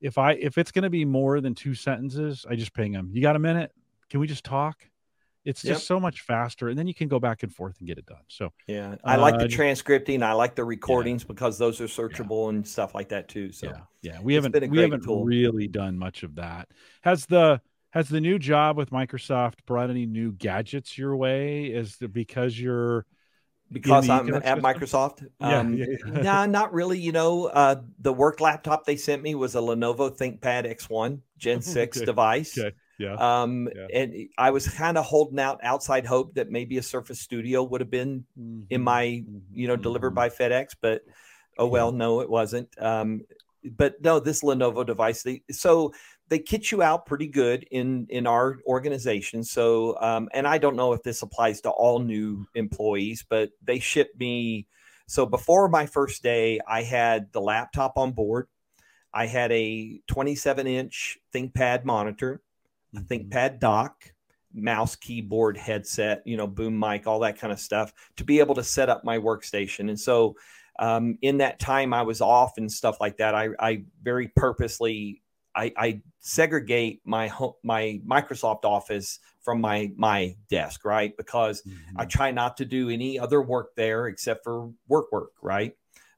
If I if it's going to be more than two sentences, I just ping them. You got a minute? Can we just talk? It's just yep. so much faster, and then you can go back and forth and get it done. So yeah, I uh, like the transcripting. I like the recordings yeah. because those are searchable yeah. and stuff like that too. So yeah, yeah, we haven't we haven't tool. really done much of that. Has the has the new job with Microsoft brought any new gadgets your way? Is it because you're because I'm at Microsoft. <laughs> Um, yeah, yeah. nah, not really. You know, uh, the work laptop they sent me was a Lenovo ThinkPad X1 Gen <laughs> 6 okay. device. Okay. Yeah. Um, yeah. and I was kind of holding out outside hope that maybe a Surface Studio would have been mm-hmm. in my, you know, mm-hmm. delivered by FedEx, but oh well, no, it wasn't. Um, but no, this Lenovo device, they, so they kit you out pretty good in in our organization. So, um, and I don't know if this applies to all new employees, but they shipped me. So before my first day, I had the laptop on board. I had a 27 inch ThinkPad monitor mm-hmm. ThinkPad dock, mouse, keyboard, headset, you know, boom mic, all that kind of stuff to be able to set up my workstation. And so, um, in that time I was off and stuff like that, I, I very purposely I, I segregate my home, my Microsoft Office from my my desk, right? Because mm-hmm. I try not to do any other work there except for work work, right?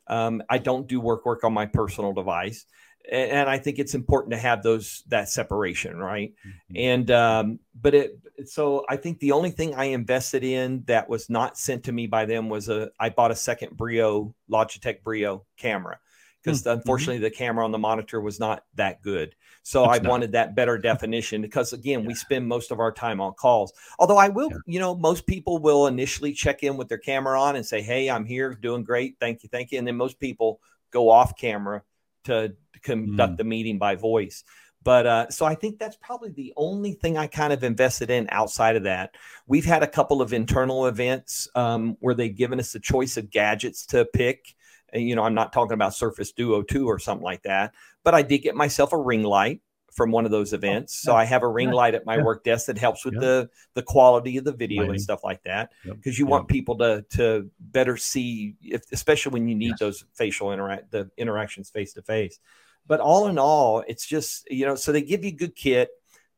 Um, I don't do work work on my personal device and I think it's important to have those that separation, right? Mm-hmm. And um, but it so I think the only thing I invested in that was not sent to me by them was a I bought a second Brio Logitech Brio camera because mm-hmm. unfortunately the camera on the monitor was not that good. So it's I not. wanted that better definition because again, yeah. we spend most of our time on calls. Although I will, yeah. you know, most people will initially check in with their camera on and say, "Hey, I'm here, doing great, thank you, thank you," and then most people go off camera to conduct mm. the meeting by voice. But uh, so I think that's probably the only thing I kind of invested in outside of that. We've had a couple of internal events um, where they've given us a choice of gadgets to pick. You know, I'm not talking about Surface Duo 2 or something like that, but I did get myself a ring light from one of those oh, events. Oh, so I have a ring light at my yeah. work desk that helps with yeah. the the quality of the video Lighting. and stuff like that. Because yep. you yep. want people to to better see, if, especially when you need yes. those facial interact the interactions face to face. But all in all, it's just you know, so they give you good kit.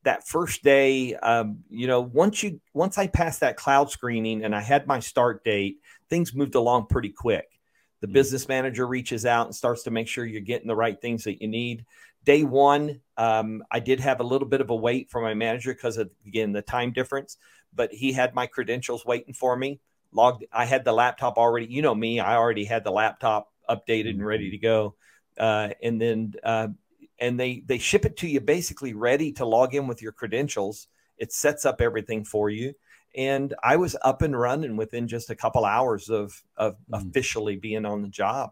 That first day, um, you know, once you once I passed that cloud screening and I had my start date, things moved along pretty quick. The mm-hmm. business manager reaches out and starts to make sure you're getting the right things that you need day one, um, I did have a little bit of a wait for my manager because of again the time difference, but he had my credentials waiting for me. Logged, I had the laptop already. You know me, I already had the laptop updated and ready to go. Uh, and then uh, and they they ship it to you basically ready to log in with your credentials. It sets up everything for you. And I was up and running within just a couple hours of of mm. officially being on the job.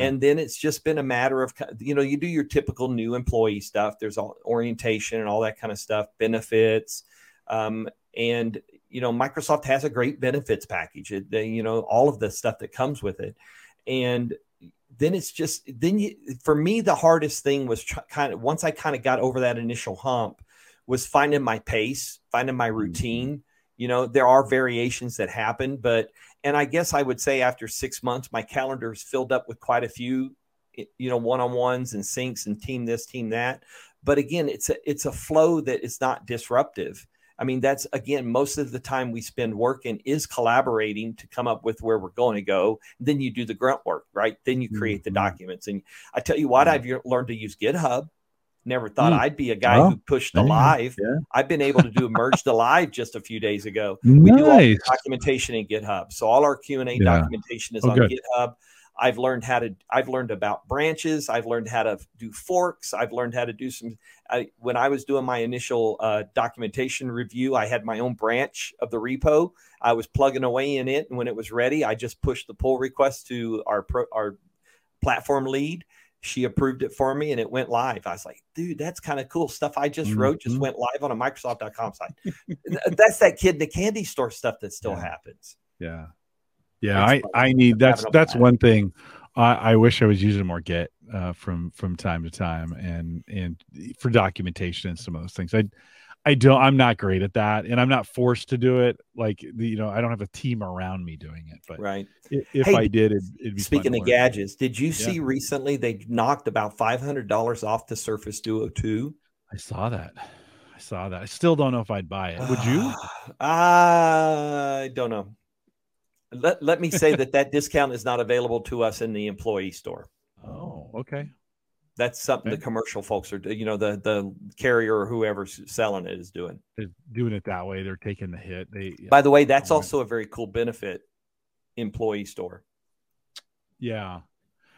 And then it's just been a matter of, you know, you do your typical new employee stuff. There's all orientation and all that kind of stuff, benefits. Um, and, you know, Microsoft has a great benefits package, it, they, you know, all of the stuff that comes with it. And then it's just, then you, for me, the hardest thing was try, kind of, once I kind of got over that initial hump, was finding my pace, finding my mm-hmm. routine. Mm-hmm. You know, there are variations that happen, but and I guess I would say after six months, my calendar is filled up with quite a few, you know, one on ones and syncs and team this, team that. But again, it's a it's a flow that is not disruptive. I mean, that's again, most of the time we spend working is collaborating to come up with where we're going to go. Then you do the grunt work, right? Then you create mm-hmm. the documents. And I tell you what, mm-hmm. I've learned to use GitHub. Never thought mm. I'd be a guy oh, who pushed the live. Yeah. I've been able to do merge the live just a few days ago. Nice. We do all documentation in GitHub, so all our Q and A yeah. documentation is oh, on good. GitHub. I've learned how to. I've learned about branches. I've learned how to do forks. I've learned how to do some. I, when I was doing my initial uh, documentation review, I had my own branch of the repo. I was plugging away in it, and when it was ready, I just pushed the pull request to our pro, our platform lead, she approved it for me and it went live. I was like, dude, that's kind of cool. Stuff I just mm-hmm. wrote just went live on a Microsoft.com site. that's that kid in the candy store stuff that still yeah. happens. Yeah. Yeah. I, I need that's that's one thing. I, I wish I was using more Git uh, from from time to time and and for documentation and some of those things. I I don't. I'm not great at that, and I'm not forced to do it. Like you know, I don't have a team around me doing it. But right, if hey, I did, it'd, it'd be. Speaking of gadgets, did you see recently they knocked about five hundred dollars off the Surface Duo two? I saw that. I saw that. I still don't know if I'd buy it. Would you? <sighs> I don't know. Let Let me say that that discount is not available to us in the employee store. Oh, okay. That's something the commercial folks are, you know, the the carrier or whoever's selling it is doing. They're doing it that way. They're taking the hit. They. By the way, that's also a very cool benefit. Employee store. Yeah.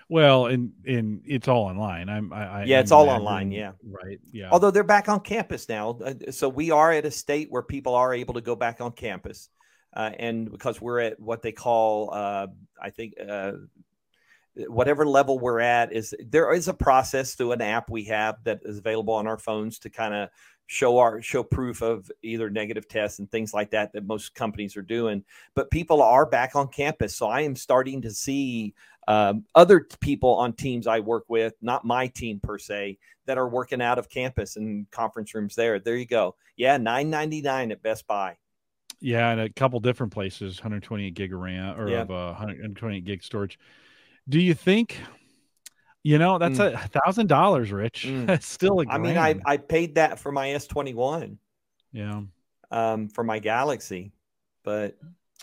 Well, and and it's all online. I'm. I, yeah, it's all online. Yeah. Right. Yeah. Although they're back on campus now, uh, so we are at a state where people are able to go back on campus, uh, and because we're at what they call, uh, I think, uh, whatever level we're at is there is a process through an app we have that is available on our phones to kind of show our show proof of either negative tests and things like that that most companies are doing. But people are back on campus so i am starting to see um, other people on teams i work with not my team per se that are working out of campus and conference rooms there. There you go. Yeah 999 at best buy. Yeah and a couple different places 128 gig of ram or yeah. of uh, 128 gig storage do you think? You know, that's mm. a thousand dollars, Rich. Mm. <laughs> That's still a. I mean, I I paid that for my S twenty one. Yeah. Um, for my Galaxy, but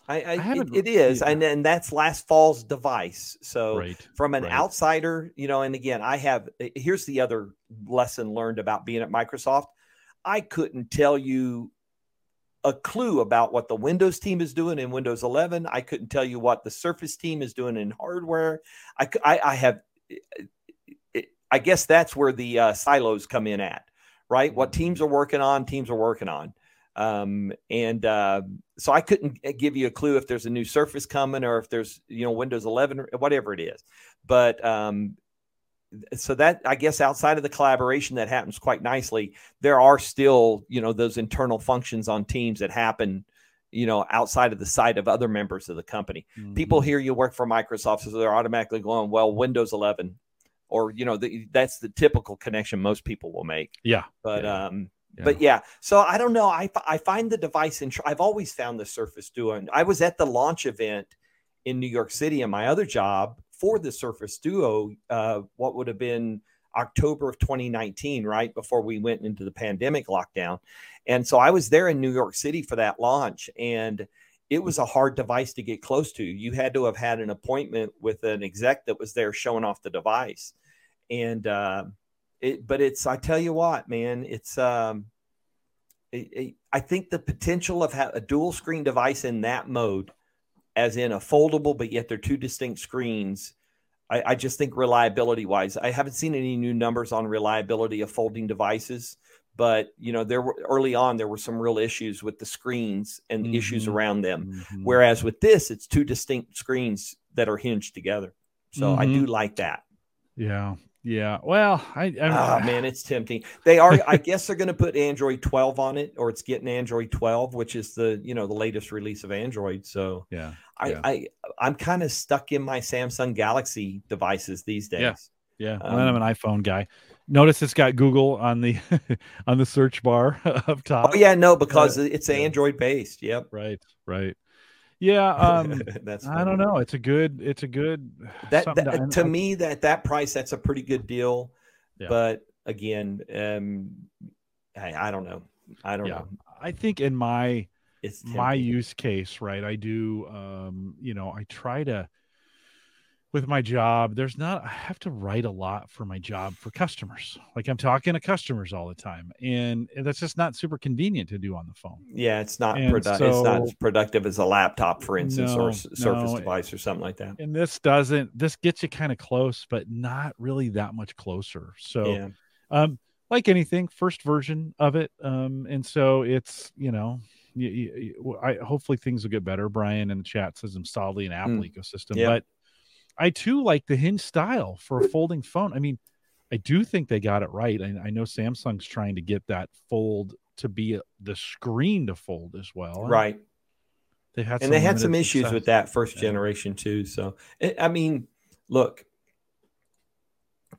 I, I, I it, it is, and and that's last fall's device. So right, from an right. outsider, you know, and again, I have. Eh, here's the other lesson learned about being at Microsoft. I couldn't tell you a clue about what the Windows team is doing in Windows 11. I couldn't tell you what the Surface team is doing in hardware. I, I, I have, I guess that's where the uh, silos come in at, right? What teams are working on, teams are working on. Um, and uh, so I couldn't give you a clue if there's a new Surface coming or if there's, you know, Windows 11 or whatever it is. But um, so that I guess outside of the collaboration that happens quite nicely, there are still you know those internal functions on teams that happen, you know, outside of the sight of other members of the company. Mm-hmm. People hear you work for Microsoft, so they're automatically going, well, Windows 11, or you know, the, that's the typical connection most people will make. Yeah, but yeah. um. Yeah. But yeah, so I don't know. I, I find the device, and I've always found the Surface doing. I was at the launch event in New York City in my other job for the Surface Duo, uh, what would have been October of 2019, right before we went into the pandemic lockdown. And so I was there in New York City for that launch, and it was a hard device to get close to. You had to have had an appointment with an exec that was there showing off the device. And, uh, it, but it's, I tell you what, man, it's, um, it, it, I think the potential of a dual screen device in that mode as in a foldable, but yet they're two distinct screens. I, I just think reliability wise, I haven't seen any new numbers on reliability of folding devices, but you know, there were early on there were some real issues with the screens and mm-hmm. issues around them. Mm-hmm. Whereas with this, it's two distinct screens that are hinged together. So mm-hmm. I do like that. Yeah. Yeah. Well, I, I oh, <sighs> man, it's tempting. They are. I guess they're going to put Android 12 on it, or it's getting Android 12, which is the you know the latest release of Android. So yeah, I, yeah. I I'm kind of stuck in my Samsung Galaxy devices these days. Yeah. Yeah. Um, I'm an iPhone guy. Notice it's got Google on the <laughs> on the search bar <laughs> up top. Oh yeah, no, because uh, it's yeah. Android based. Yep. Right. Right. Yeah, <laughs> um, that's I don't know. It's a good. It's a good. <sighs> That, that to, to me that that price that's a pretty good deal. Yeah. But again, um, I, I don't know. I don't yeah. know. I think in my it's my use case, right? I do. Um, you know, I try to. With my job, there's not, I have to write a lot for my job for customers. Like I'm talking to customers all the time. And that's just not super convenient to do on the phone. Yeah. It's not, produ- so, it's not as productive as a laptop, for instance, no, or surface no. device or something like that. And this doesn't, this gets you kind of close, but not really that much closer. So, Yeah. um, like anything, first version of it. Um, and so it's, you know, you, you, I hopefully things will get better. Brian in the chat says I'm solidly in Apple Mm. ecosystem, Yep. but I too like the hinge style for a folding phone. I mean, I do think they got it right. I, I know Samsung's trying to get that fold to be a, the screen to fold as well. Right. They've had and they had some issues success. with that first Yeah. generation too. So, I I mean, look,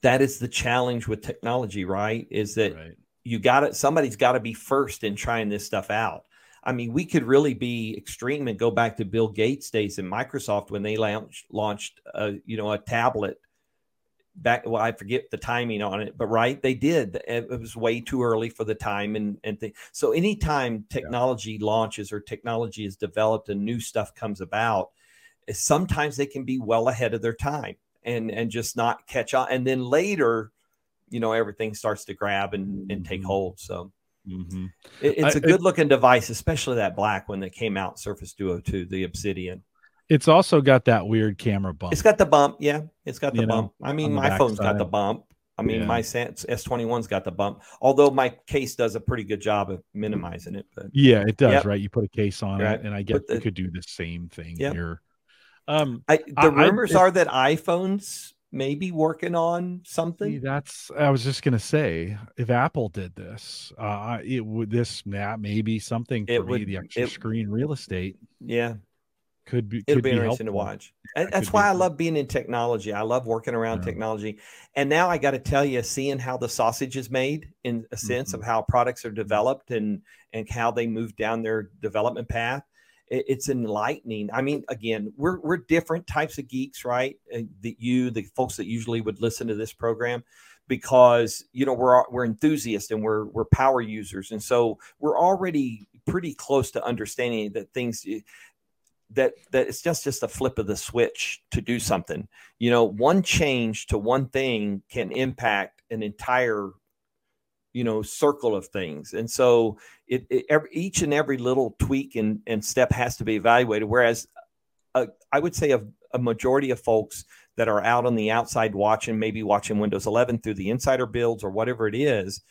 that is the challenge with technology, right? Is that Right. you got it, somebody's got to be first in trying this stuff out. I mean, we could really be extreme and go back to Bill Gates days in Microsoft when they launched launched a you know a tablet back. Well, I forget the timing on it, but right, they did. It was way too early for the time and and thing. So anytime technology launches or technology is developed and new stuff comes about, eh, sometimes they can be well ahead of their time and and just not catch on. And then later, you know, everything starts to grab and and take Mhm. hold. So. Mhm. It, it's I- a good looking device, especially that black one that came out, Surface Duo 2, the Obsidian. It's also got that weird camera bump. It's got the bump. Yeah, it's got the You know, bump. I mean, my phone's got the bump. I mean, Yeah. my S21's got the bump, although my case does a pretty good job of minimizing it. But yeah, it does, Yep. right? You put a case on Right. it, and I guess you could do the same thing Yep. here. Um, I, the I- I- rumors it- are that iPhones may be working on See, something. that's I was just gonna say if Apple did this, uh, it would this that may be something for It me. would- The extra it- screen real estate Yeah, could be it'll could be be interesting to watch. That that's why I love being in technology. I love working around Yeah. technology. And now I got to tell you, seeing how the sausage is made in a sense Mhm. of how products are developed and and how they move down their development path, it's enlightening. I mean, again, we're we're different types of geeks, right? Uh, The you, the folks that usually would listen to this program, because you know we're we're enthusiasts and we're we're power users, and so we're already pretty close to understanding that things that that it's just just a flip of the switch to do something you know one change to one thing can impact an entire you know circle of things. And so it, it every, each and every little tweak and, and step has to be evaluated whereas uh, i would say a, a majority of folks that are out on the outside watching maybe watching windows 11 through the insider builds or whatever it is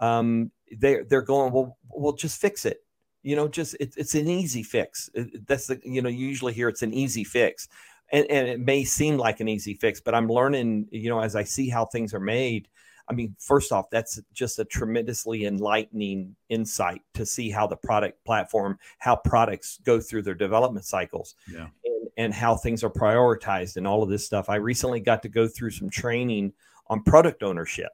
um, they're they're going well we'll just fix it. You know just it, it's an easy fix. That's the you know you usually hear it's an easy fix. And, and it may seem like an easy fix but i'm learning you know as i see how things are made i mean first off that's just a tremendously enlightening insight to see how the product platform how products go through their development cycles Yeah. and, and how things are prioritized and all of this stuff i recently got to go through some training on product ownership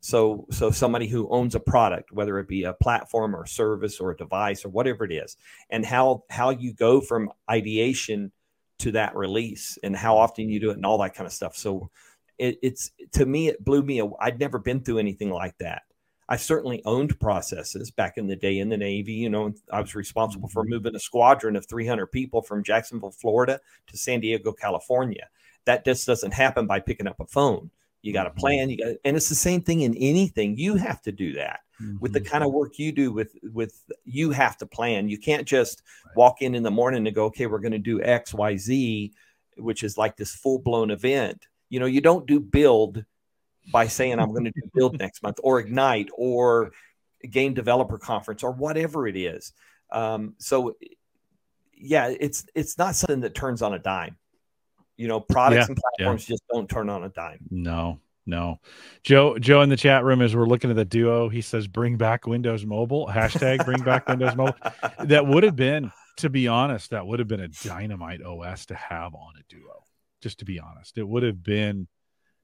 so, so somebody who owns a product, whether it be a platform or service or a device or whatever it is, and how how you go from ideation to that release, and how often you do it, and all that kind of stuff. So, it, it's to me, it blew me. aw- I'd never been through anything like that. I certainly owned processes back in the day in the Navy. You know, I was responsible for moving a squadron of 300 people from Jacksonville, Florida, to San Diego, California. That just doesn't happen by picking up a phone. You got to Mhm. plan. You got, and it's the same thing in anything. You have to do that with the Mhm. kind of work you do. With with you have to plan. You can't just walk in in the morning and go, okay, we're going to do X, Y, Z, which is like this full blown event. You know, you don't do build by saying I'm going to do <laughs> build next month or ignite or game developer conference or whatever it is. Um, so yeah, it's it's not something that turns on a dime. You know, products Yeah, and platforms just don't turn on a dime. No, no. Joe, Joe in the chat room as we're looking at the duo, he says, "Bring back Windows Mobile." Hashtag Bring back Windows Mobile. <laughs> That would have been, to be honest, that would have been a dynamite OS to have on a duo. Just to be honest, it would have been,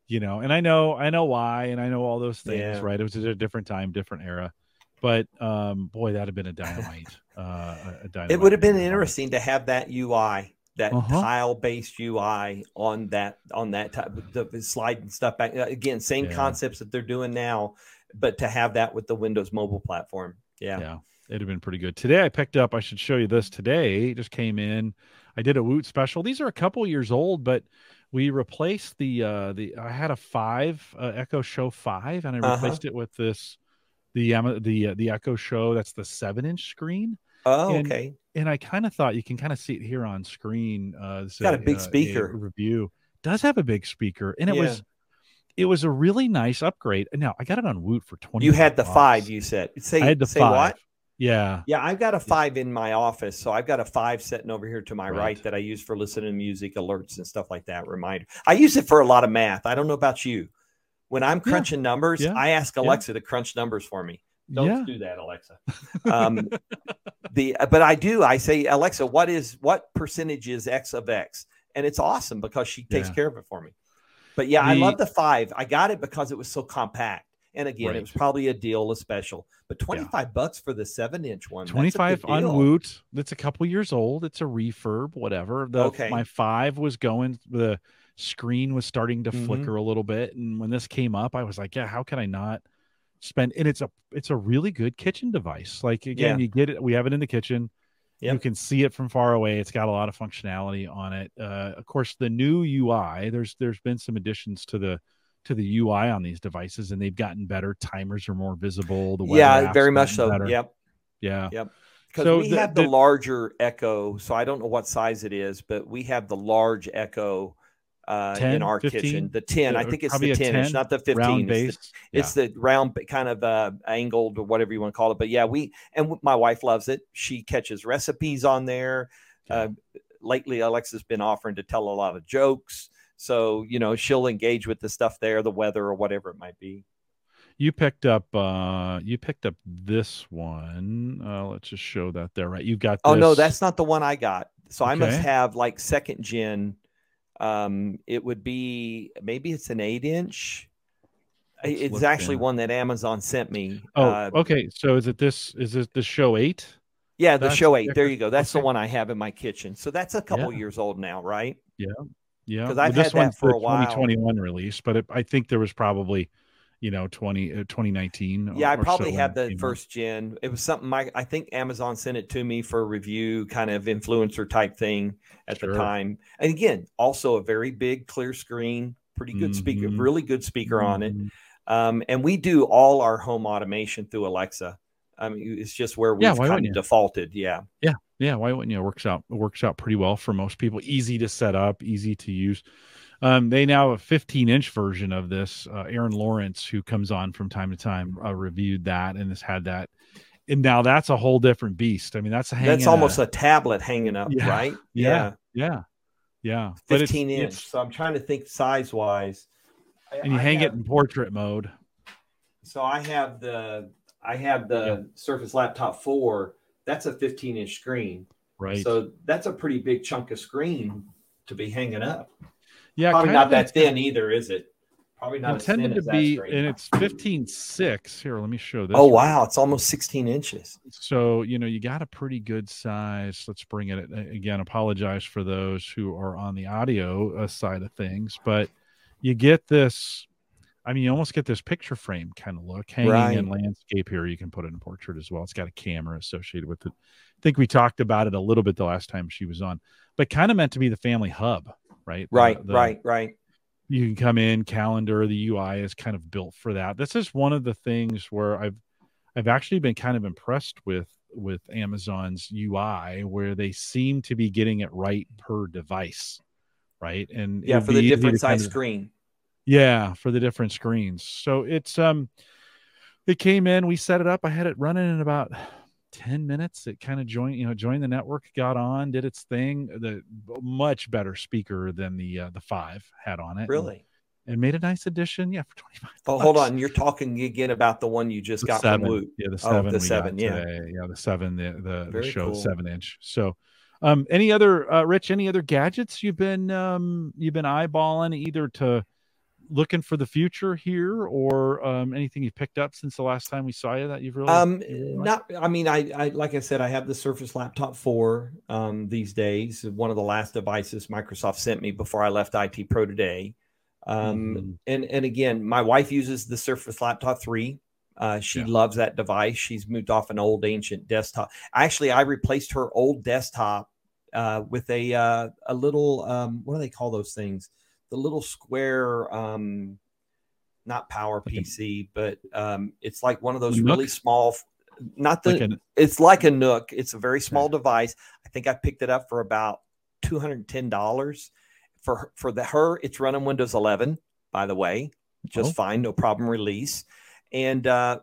you know. And I know, I know why, and I know all those things. Yeah. Right? It was a different time, different era. But um, boy, that'd have been a dynamite. <laughs> Uh, a- dynamite It would have been interesting to have that UI, that Uh-huh. tile-based UI on that on that type the, sliding stuff back. Uh, Again, same Yeah. concepts that they're doing now, but to have that with the Windows mobile platform. Yeah. Yeah, it'd have been pretty good. Today I picked up, I should show you this today. It just came in. I did a Woot special. These are a couple years old, but we replaced the uh the I had a five uh, Echo Show five, and I Uh-huh. replaced it with this the the uh, the Echo Show that's the seven inch screen, Oh, And- okay. and I kind of thought you can kind of see it here on screen. Uh, this, Got a uh, big uh, speaker. review does have a big speaker, and it Yeah. was it was a really nice upgrade. Now I got it on Woot for twenty. You had the five, you said. Say, I had the say five. what? Yeah, Yeah, I've got a five in my office. So I've got a five sitting over here to my right, Right. that I use for listening to music alerts and stuff like that. Reminder. I use it for a lot of math. I don't know about you. When I'm Yeah. crunching numbers, Yeah. I ask Yeah. Alexa to crunch numbers for me. Don't yeah. do that, Alexa. <laughs> Um, the but I do. I say, Alexa, what is what percentage is X of X? And it's awesome because she takes Yeah. care of it for me. But yeah, I love the five. I got it because it was so compact. And again, it was probably a deal, a special. But 25 bucks for the seven inch one. that's a good 25 on. Woot. That's a couple years old. It's a refurb, whatever. The Okay. my five was going the screen was starting to Mhm. flicker a little bit. And when this came up, I was like, yeah, how can I not spend and it's a it's a really good kitchen device. Like again, Yeah. you get it, we have it in the kitchen. You can see it from far away. It's got a lot of functionality on it. Uh, of course, the new UI. There's there's been some additions to the to the UI on these devices, and they've gotten better. Timers are more visible. The weather Yeah, very much so. better. Yep. Yeah. Yep. Because So we the- have the, the- larger Echo. So I don't know what size it is, but we have the large Echo uh, 10, in our 15? kitchen. The 10. I Uh, think it's probably the a 10 inch, 10, not the 15. Round It's the- base. It's the round, kind of uh, angled or whatever you want to call it. But yeah, we and my wife loves it. She catches recipes on there. Uh, lately, Alexa's been offering to tell a lot of jokes. So, you know, she'll engage with the stuff there, the weather or whatever it might be. you picked up uh you picked up this one uh let's just show that there right you got Oh, no, that's not the one I got. So I must have like second gen. Um, it would be maybe it's an eight inch. Let's It's actually one that Amazon sent me. oh Uh, okay so is it this is it the show eight yeah, the that's show eight. There you go. That's the one I have in my kitchen. So that's a couple Yeah. years old now, right? yeah 'Cause I've this had that for a while. 2021 release but it, i think there was probably you know 20 uh, 2019 Yeah, I or so probably have the first gen. It was something my I think Amazon sent it to me for a review, kind of influencer type thing at the time. And again, also a very big clear screen, pretty good speaker, Mhm. really good speaker on it. Mhm. Um, and we do all our home automation through Alexa. I mean, it's just where we've Yeah, kind of defaulted. Yeah. yeah Yeah. why wouldn't you it works out it works out pretty well for most people easy to set up easy to use um, they now have a 15 inch version of this uh, aaron lawrence who comes on from time to time uh, reviewed that and has had that and now that's a whole different beast i mean that's a That's almost a, tablet hanging up, Yeah, right? <laughs> yeah yeah yeah it's- 15 inch. it's- So I'm trying to think size wise. and you hang it in portrait mode So I have the I have the Surface Laptop 4. That's a 15 inch screen. right So that's a pretty big chunk of screen to be hanging up. yeah Probably not that thin either, is it? Probably not as intended thin to as that be screen. and it's 15 6 here let me show this oh real wow, it's almost 16 inches. so you know you got a pretty good size let's bring it again apologize for those who are on the audio uh, side of things but you get this i mean you almost get this picture frame kind of look hanging in landscape here. You can put it in portrait as well. It's got a camera associated with it. I think we talked about it a little bit the last time she was on but kind of meant to be the family hub right? Right, the- right, right. you can come in calendar the ui is kind of built for that. This is one of the things where i've i've actually been kind of impressed with with amazon's ui where they seem to be getting it right per device right? And Yeah, for the different kind size of- screen. Yeah for the different screens so it's um it came in we set it up i had it running in about 10 minutes it kind of joined you know joined the network got on did its thing the much better speaker than the uh, the five had on it Really? and made a nice addition. Yeah, for twenty five. Oh, <laughs> hold on. You're talking again about the one you just The got seven, from Woot. yeah, the Oh, seven, the seven, yeah. today. yeah, the seven, the the, the show cool. seven inch. So, um, any other uh, Rich? Any other gadgets you've been um you've been eyeballing either to looking for the future here or um anything you've picked up since the last time we saw you that you've really Um, you really liked? not. I mean, I, I like I said, I have the Surface Laptop Four um, these days. One of the last devices Microsoft sent me before I left IT Pro today. Um, Mhm. and and again, my wife uses the Surface Laptop Three. Uh, she Yeah. loves that device. She's moved off an old ancient desktop. Actually, I replaced her old desktop uh, with a uh, a little um, what do they call those things? The little square, um, not Power PC, but um, it's like one of those really small. Not the. Like a, it's like a NUC. It's a very small device. I think I picked it up for about two hundred ten dollars. For for the her, it's running Windows 11. By the way, just oh. fine, no problem. Release and uh,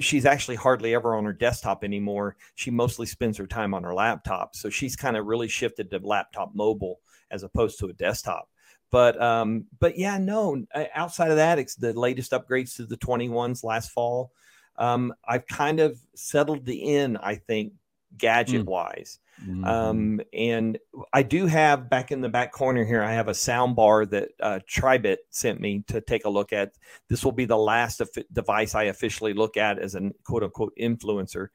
she's actually hardly ever on her desktop anymore. She mostly spends her time on her laptop, so she's kind of really shifted to laptop mobile as opposed to a desktop. But um, but yeah, no. Outside of that, it's the latest upgrades to the 21s last fall. Um, I've kind of settled the in. I think gadget mm. wise. Mm-hmm. Um, and I do have back in the back corner here, I have a sound bar that uh, Tribit sent me to take a look at. This will be the last device I officially look at as a quote unquote influencer.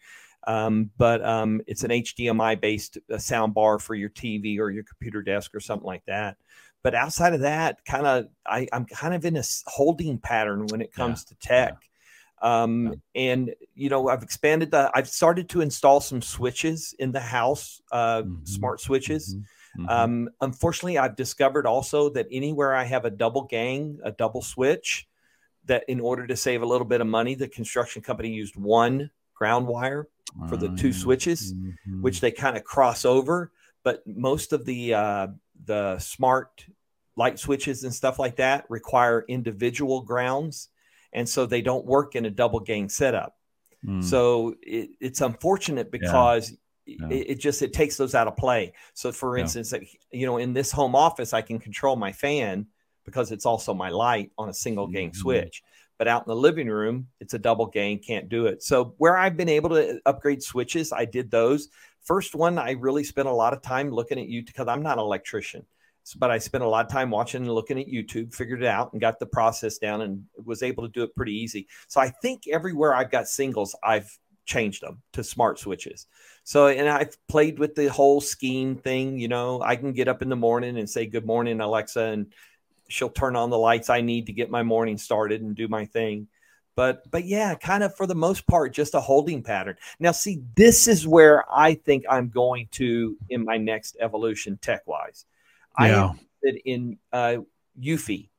Um, but um, it's an HDMI based uh, sound bar for your TV or your computer desk or something like that. But outside of that, kind of, I'm kind of in a holding pattern when it comes yeah. to tech. Yeah. Um, and you know, I've expanded the, I've started to install some switches in the house, uh, mm-hmm. smart switches. Mm-hmm. mm-hmm. Um, unfortunately, I've discovered also that anywhere I have a double gang, a double switch, that in order to save a little bit of money, the construction company used one ground wire for the two switches, mm-hmm. which they kind of cross over. But most of the uh, the smart light switches and stuff like that require individual grounds and so they don't work in a double gang setup. Mm. So it, it's unfortunate because yeah. Yeah. It, it, just it takes those out of play. So for instance, yeah. you know, in this home office, I can control my fan because it's also my light on a single gang mm-hmm. switch. But out in the living room, it's a double gang, can't do it. So where I've been able to upgrade switches, I did those. First one, I really spent a lot of time looking at you because I'm not an electrician but I spent a lot of time watching and looking at YouTube, figured it out, and got the process down, and was able to do it pretty easy. So I think everywhere I've got singles, I've changed them to smart switches. So, and I've played with the whole scheme thing. You know, I can get up in the morning and say, Good morning, Alexa, and she'll turn on the lights I need to get my morning started and do my thing. But, but yeah, kind of for the most part, just a holding pattern. Now, see, this is where I think I'm going to in my next evolution tech wise. Yeah. I am in uh, Eufy,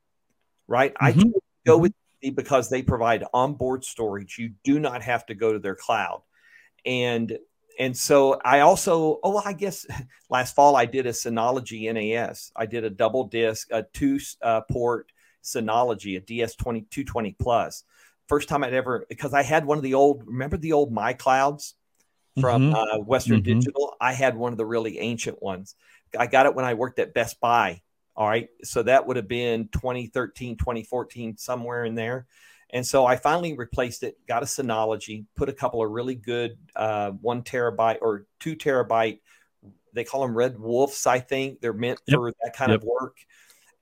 right? Mm-hmm. I go with Eufy because they provide onboard storage. You do not have to go to their cloud, and and so I also oh I guess <laughs> last fall I did a Synology NAS. I did a double disc, a two uh, port Synology, a DS twenty two twenty plus. First time I'd ever because I had one of the old remember the old My Clouds from mm-hmm. uh, Western mm-hmm. Digital. I had one of the really ancient ones I got it when I worked at Best Buy. All right. So that would have been 2013, 2014, somewhere in there. And so I finally replaced it, got a Synology, put a couple of really good uh, one terabyte or two terabyte. They call them Red Wolves, I think. They're meant yep. for that kind yep. of work.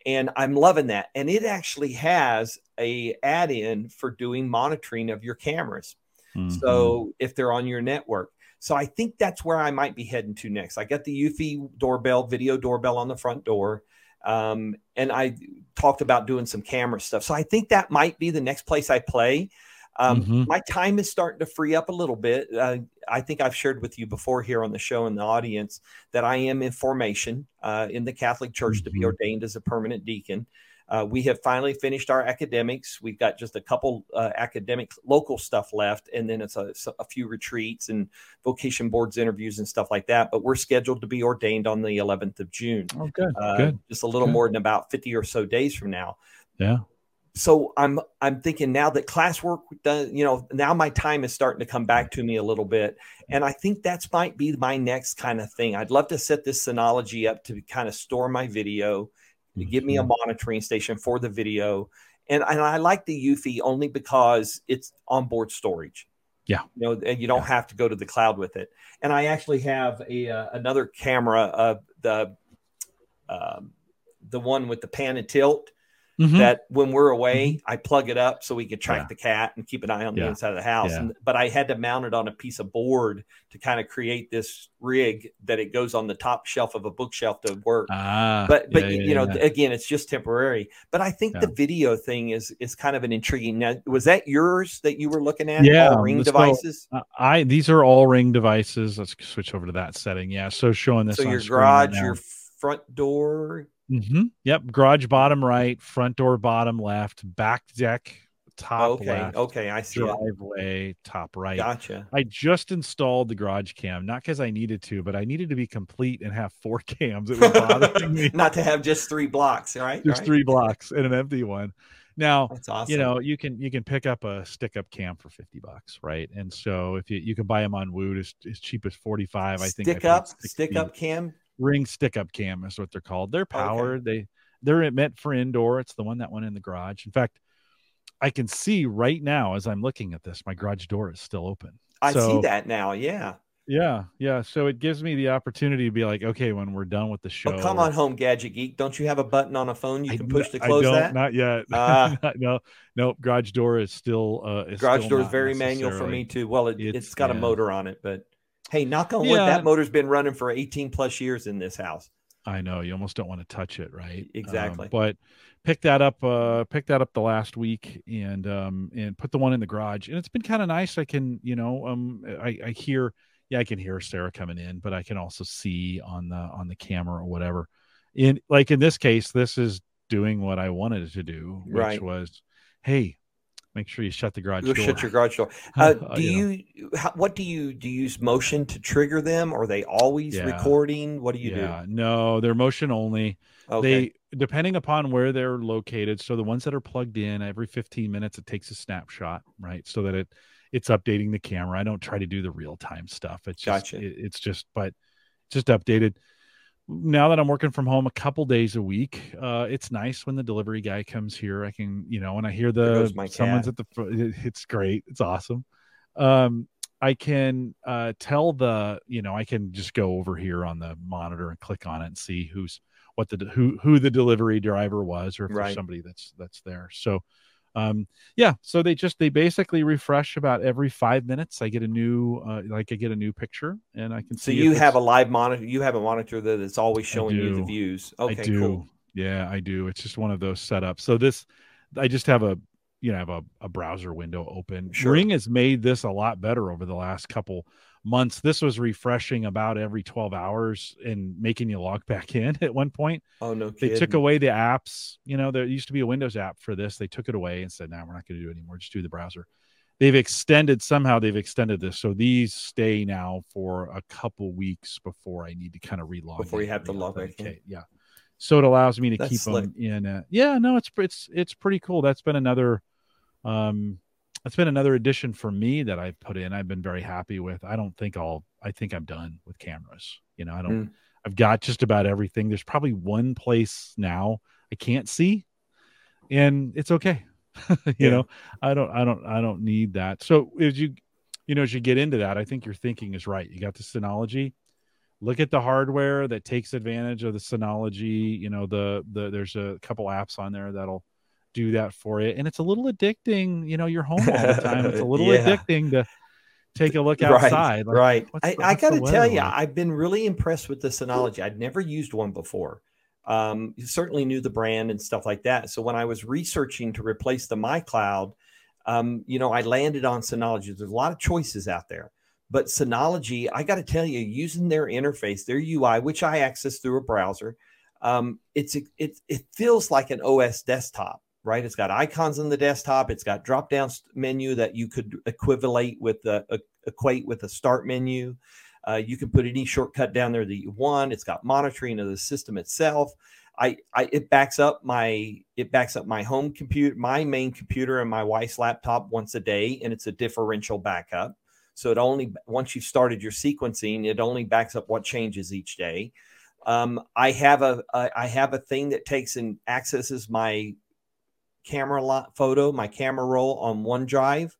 And I'm loving that. And it actually has a add-in for doing monitoring of your cameras. Mm-hmm. So if they're on your network. So I think that's where I might be heading to next. I got the Eufy doorbell, video doorbell on the front door. Um, and I talked about doing some camera stuff. So I think that might be the next place I play. Um, mm-hmm. My time is starting to free up a little bit. Uh, I think I've shared with you before here on the show in the audience that I am in formation uh, in the Catholic Church mm-hmm. to be mm-hmm. ordained as a permanent deacon. Uh, we have finally finished our academics. We've got just a couple uh, academic local stuff left, and then it's a, a, few retreats and vocation boards interviews and stuff like that. But we're scheduled to be ordained on the 11th of June. Oh, good. Uh, good. Just a little good. more than about 50 or so days from now. Yeah. So I'm I'm thinking now that classwork done, you know, now my time is starting to come back to me a little bit, and I think that's might be my next kind of thing. I'd love to set this Synology up to kind of store my video mm-hmm. give me a monitoring station for the video. And, and I like the Eufy only because it's onboard storage. Yeah. You know, and you don't yeah. have to go to the cloud with it. And I actually have a uh, another camera, uh, the um, the one with the pan and tilt mm-hmm. that when we're away, mm-hmm. I plug it up so we can track yeah. the cat and keep an eye on yeah. the inside of the house. Yeah. And, but I had to mount it on a piece of board to kind of create this rig that it goes on the top shelf of a bookshelf to work. Ah, but but you know, again, it's just temporary. But I think the video thing is is kind of an intriguing. Now, was that yours that you were looking at? Yeah, all ring devices. Go, uh, I these are all ring devices. Let's switch over to that setting. Yeah, so showing this. So your garage, right your front door Mm-hmm. Yep. Garage bottom right, front door bottom left, back deck top okay, left. Okay, I see. Driveway, it. top right. Gotcha. I just installed the garage cam, not because I needed to, but I needed to be complete and have four <laughs> cams. It was bothering me. <laughs> not to have just three blocks, right? Just right. three blocks and an empty one. Now, That's awesome. you know, you can you can pick up a stick up cam for 50 bucks, right? And so if you, you can buy them on Woot as, as cheap as 45, I think stick I up, stick up cam, ring stick up cam is what they're called. They're powered. Okay. They they're meant for indoor. It's the one that went in the garage. In fact, I can see right now as I'm looking at this, my garage door is still open. I so, see that now. Yeah. Yeah, yeah. So it gives me the opportunity to be like, okay, when we're done with the show. Oh, come on home, Gadget Geek. Don't you have a button on a phone you can push to close that? Not yet. <laughs> Uh, no, no. Garage door is still. Uh, is garage still door is very manual for me too. Well, it, it's, it's got yeah. a motor on it, but hey, knock on wood, yeah. that motor's been running for 18 plus years in this house. I know you almost don't want to touch it, right? Exactly. Um, but pick that up uh pick that up the last week and um and put the one in the garage and it's been kind of nice i can you know um i i hear yeah i can hear sarah coming in but i can also see on the on the camera or whatever in like in this case this is doing what i wanted it to do which right. was hey make sure you shut the garage you door. Shut your garage door. <laughs> Uh, do you, you how, what do you do? You use motion to trigger them? Or are they always yeah. recording? What do you yeah. do? No, they're motion only. Okay. They depending upon where they're located. So the ones that are plugged in, every 15 minutes it takes a snapshot, right? So that it it's updating the camera. I don't try to do the real time stuff. It's just gotcha. it, it's just but just updated now that I'm working from home a couple days a week, uh, it's nice when the delivery guy comes here. I can, you know, when I hear the someone's at the, <laughs> it's great. It's awesome. Um, I can uh, tell the, you know, I can just go over here on the monitor and click on it and see who's what the who who the delivery driver was, or if right. there's somebody that's that's there. So um yeah so they just they basically refresh about every five minutes i get a new uh, like i get a new picture and i can so you have a live monitor you have a monitor that is always showing you the views. Okay I do. cool. Yeah i do. It's just one of those setups. So this i just have a you know have a, a browser window open. Sure. ring has made this a lot better over the last couple months. This was refreshing about every 12 hours and making you log <laughs> back in at one point. Oh, no. Kidding. They took away the apps. You know, there used to be a Windows app for this. They took it away and said, now we're not going to do it anymore. Just do the browser. They've extended somehow they've extended this. So these stay now for a couple weeks before I need to kind of relog before you have to log back in. Yeah. So it allows me to That's keep slick. them in. A, yeah, no, it's it's it's pretty cool. That's been another um it's been another addition for me that I've put in. I've been very happy with. I don't think I'll. I think I'm done with cameras. You know, I don't. Mm. I've got just about everything. There's probably one place now I can't see, and it's okay. <laughs> you yeah. know, I don't. I don't. I don't need that. So as you, you know, as you get into that, I think your thinking is right. You got the Synology. Look at the hardware that takes advantage of the Synology. You know, the the there's a couple apps on there that'll do that for you. And it's a little addicting. You know, you're home all the time. It's a <laughs> little yeah. addicting to take a look <laughs> outside. Right. Like, right. The, I, I got to tell you? I've been really impressed with the Synology. I'd never used one before. Um, certainly knew the brand and stuff like that. So when I was researching to replace the MyCloud, um, you know, I landed on Synology. There's a lot of choices out there. But Synology, I got to tell you, using their interface, their UI, which I access through a browser, um, it's it, it feels like an OS desktop right? It's got icons on the desktop. It's got drop down menu that you could equivalate with the equate with a start menu. Uh, you can put any shortcut down there that you want. It's got monitoring of the system itself. I, I it backs up my it backs up my home computer, my main computer, and my wife's laptop once a day, and it's a differential backup. So it only once you've started your sequencing, it only backs up what changes each day. Um, I have a I have a thing that takes and accesses my camera lot photo, my camera roll on OneDrive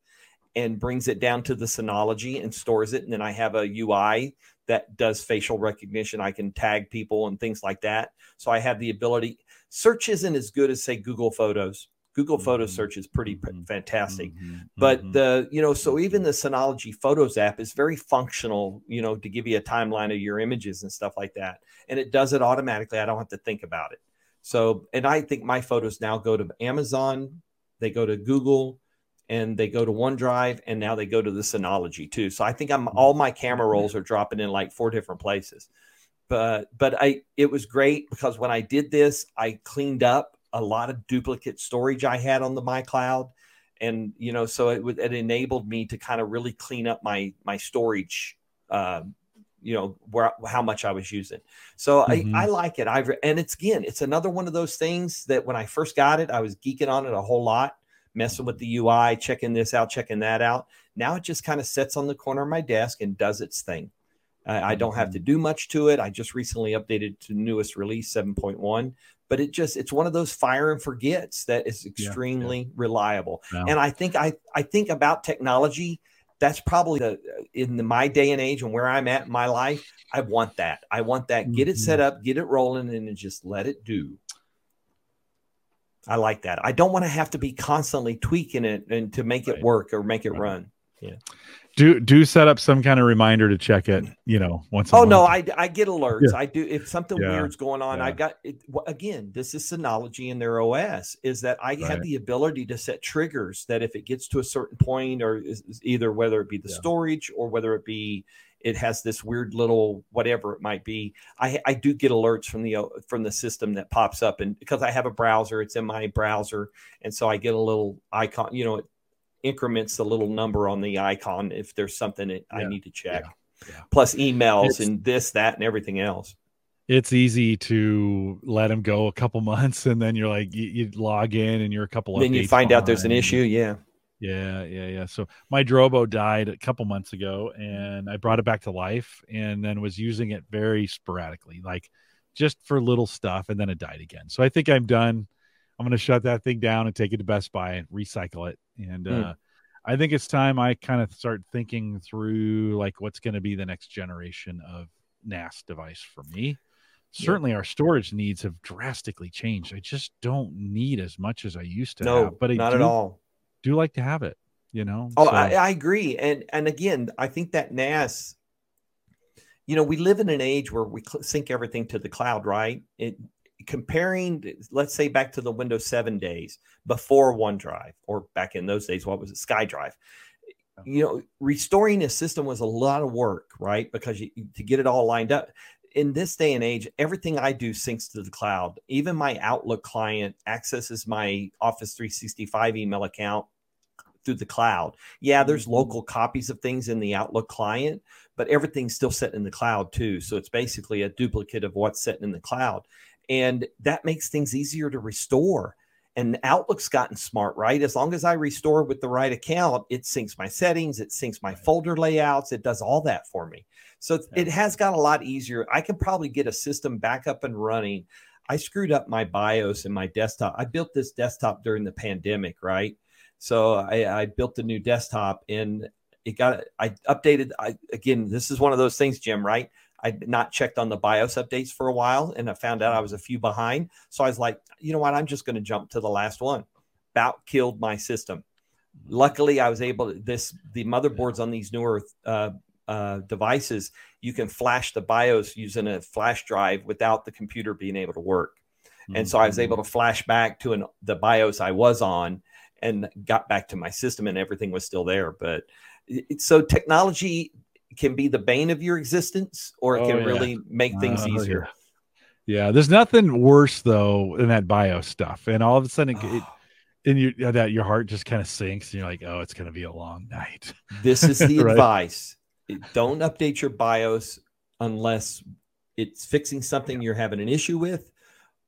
and brings it down to the Synology and stores it. And then I have a UI that does facial recognition. I can tag people and things like that. So I have the ability. Search isn't as good as say Google Photos. Google mm-hmm. Photo Search is pretty mm-hmm. fantastic, mm-hmm. but mm-hmm. the you know so even the Synology Photos app is very functional. You know to give you a timeline of your images and stuff like that, and it does it automatically. I don't have to think about it. So, and I think my photos now go to Amazon, they go to Google, and they go to OneDrive, and now they go to the Synology too. So I think I'm all my camera rolls are dropping in like four different places. but but I it was great because when I did this, I cleaned up a lot of duplicate storage I had on the my cloud, and you know, so it it enabled me to kind of really clean up my my storage. Uh, you know where how much I was using. So mm-hmm. I, I like it. I've and it's again, it's another one of those things that when I first got it, I was geeking on it a whole lot, messing with the UI, checking this out, checking that out. Now it just kind of sits on the corner of my desk and does its thing. I, I don't have to mm-hmm. do much to it. I just recently updated to newest release 7.1, but it just it's one of those fire and forgets that is extremely yeah, yeah. reliable. And I think I I think about technology. That's probably the in the, my day and age and where I'm at in my life. I want that. I want that. Get it set mm-hmm. up, get it rolling, and just let it do. I like that. I don't want to have to be constantly tweaking it and to make right. it work or make it right. run. Yeah do do set up some kind of reminder to check it you know once oh month. no i i get alerts yeah. i do if something yeah. weird's going on yeah. i got it again this is synology in their os is that i right. have the ability to set triggers that if it gets to a certain point or is, is either whether it be the storage or whether it be it has this weird little whatever it might be i i do get alerts from the from the system that pops up and because i have a browser it's in my browser and so i get a little icon you know it increments the little number on the icon if there's something that yeah. I need to check. Yeah. Yeah. Plus emails it's, and this, that, and everything else. It's easy to let them go a couple <laughs> months, and then you're like, you, you log in, and you're a couple. Then you find out there's an issue. Yeah. Yeah, yeah, yeah. So my Drobo died a couple months ago, and I brought it back to life, and then was using it very sporadically, like just for little stuff, and then it died again. So I think I'm done. I'm going to shut that thing down and take it to Best Buy and recycle it, and mm. uh, I think it's time I kind of start thinking through like what's going to be the next generation of NAS device for me. Certainly, yeah. our storage needs have drastically changed. I just don't need as much as I used to. No, have, but I not do, at all. Do like to have it, you know. Oh, so. I, I agree, and and again, I think that NAS you know, we live in an age where we sync everything to the cloud, right? It comparing, let's say back to the Windows 7 days before OneDrive, or back in those days, what was it, SkyDrive? You know, restoring a system was a lot of work, right? Because you, to get it all lined up. In this day and age, everything I do syncs to the cloud. Even my Outlook client accesses my Office 365 email account through the cloud. Yeah, there's mm-hmm. local copies of things in the Outlook client, but everything's still set in the cloud too. So it's basically a duplicate of what's set in the cloud and that makes things easier to restore. And Outlook's gotten smart, right? As long as I restore with the right account, it syncs my settings, it syncs my folder layouts, it does all that for me. So it has got a lot easier. I can probably get a system back up and running. I screwed up my BIOS and my desktop. I built this desktop during the pandemic, right? So I, I built a new desktop and it got I updated. I again, this is one of those things, Jim, right? I'd not checked on the BIOS updates for a while and I found out I was a few behind. So I was like, you know what? I'm just going to jump to the last one. About killed my system. Luckily, I was able to this the motherboards on these newer uh, uh, devices. You can flash the BIOS using a flash drive without the computer being able to work. And so I was able to flash back to an, the BIOS I was on and got back to my system and everything was still there. But it, so technology can be the bane of your existence or it oh, can yeah. really make things uh, easier. Yeah. yeah. there's nothing worse though than that BIOS stuff, and all of a sudden it, it <sighs> and you that your heart just kind of sinks, and you're like, oh, it's going to be a long night. This is <laughs> the right? advice: don't update your BIOS unless it's fixing something you're having an issue with,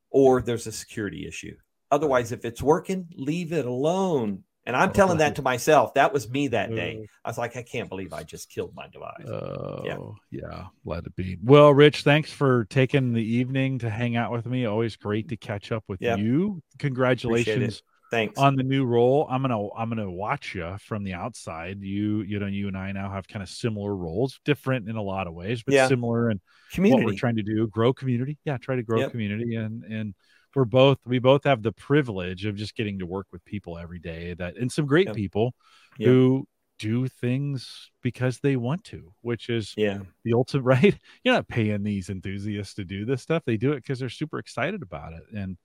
or there's a security issue. Otherwise, if it's working, leave it alone. And I'm telling that to myself. That was me that day. Mm. I was like, I can't believe I just killed my device. Oh, yeah. yeah. Let it be. Well, Rich, thanks for taking the evening to hang out with me. Always great to catch up with yep. you. Congratulations. Thanks. On the new role. I'm gonna I'm gonna watch you from the outside. You you know, you and I now have kind of similar roles, different in a lot of ways, but yeah. similar in community. what we're trying to do. Grow community. Yeah, try to grow yep. community and and we're both we both have the privilege of just getting to work with people every day that and some great yep. people yep. who do things because they want to, which is yeah the ultimate <laughs> right. You're not paying these enthusiasts to do this stuff; they do it because they're super excited about it, and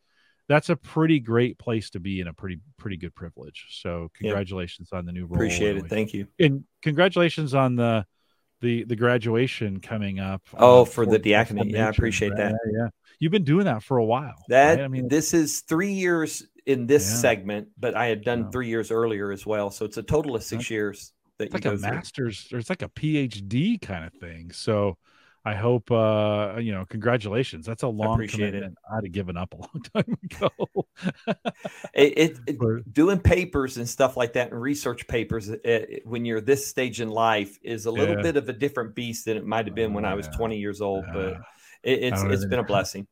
that's a pretty great place to be and a pretty pretty good privilege. So congratulations yep. on the new role. Appreciate it. Thank you. And congratulations on the the the graduation coming up. Oh, uh, for, for the diaconate. Yeah, I appreciate right? that. Yeah, you've been doing that for a while. That right? I mean, this is three years in this yeah. segment, but I had done three years earlier as well. So it's a total of six years. That it's like a master's, or it's like a PhD kind of thing. So I hope uh you know congratulations. That's a long commitment. It. I'd have given up a <laughs> long time ago. <laughs> it, it, doing papers and stuff like that and research papers it, when you're this stage in life is a little yeah. bit of a different beast than it might have been when I was 20 years old. But it's it's been a <laughs> blessing.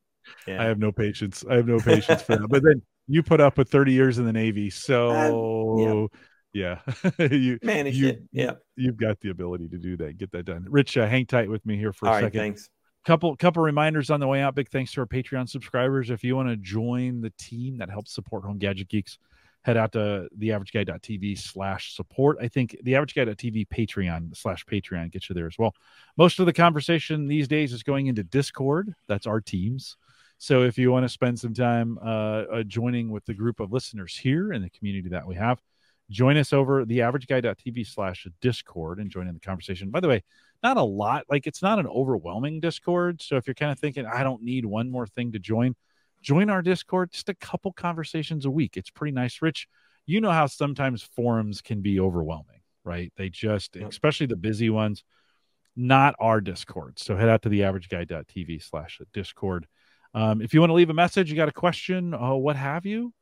Yeah. I have no patience. I have no patience for that. But then you put up with 30 years in the Navy, so. Uh, yeah. <laughs> You manage you, it. Yeah. you've got the ability to do that get that done. Rich uh, hang tight with me here for All a second. thanks. Couple couple reminders on the way out. Big thanks to our patreon subscribers. If you want to join the team that helps support home gadget geeks head out to theaverageguy.tv slash support. I think the average guy.tv patreon slash patreon gets you there as well. Most of the conversation these days is going into discord. That's our teams. So if you want to spend some time uh, uh, joining with the group of listeners here in the community that we have join us over theaverageguy.tv slash discord and join in the conversation. By the way not a lot like it's not an overwhelming discord so if you're kind of thinking i don't need one more thing to join join our discord just a couple conversations a week. It's pretty nice rich. You know how sometimes forums can be overwhelming right? They just especially the busy ones not our discord. So head out to theaverageguy.tv slash discord. Um, if you want to leave a message you got a question uh, what have you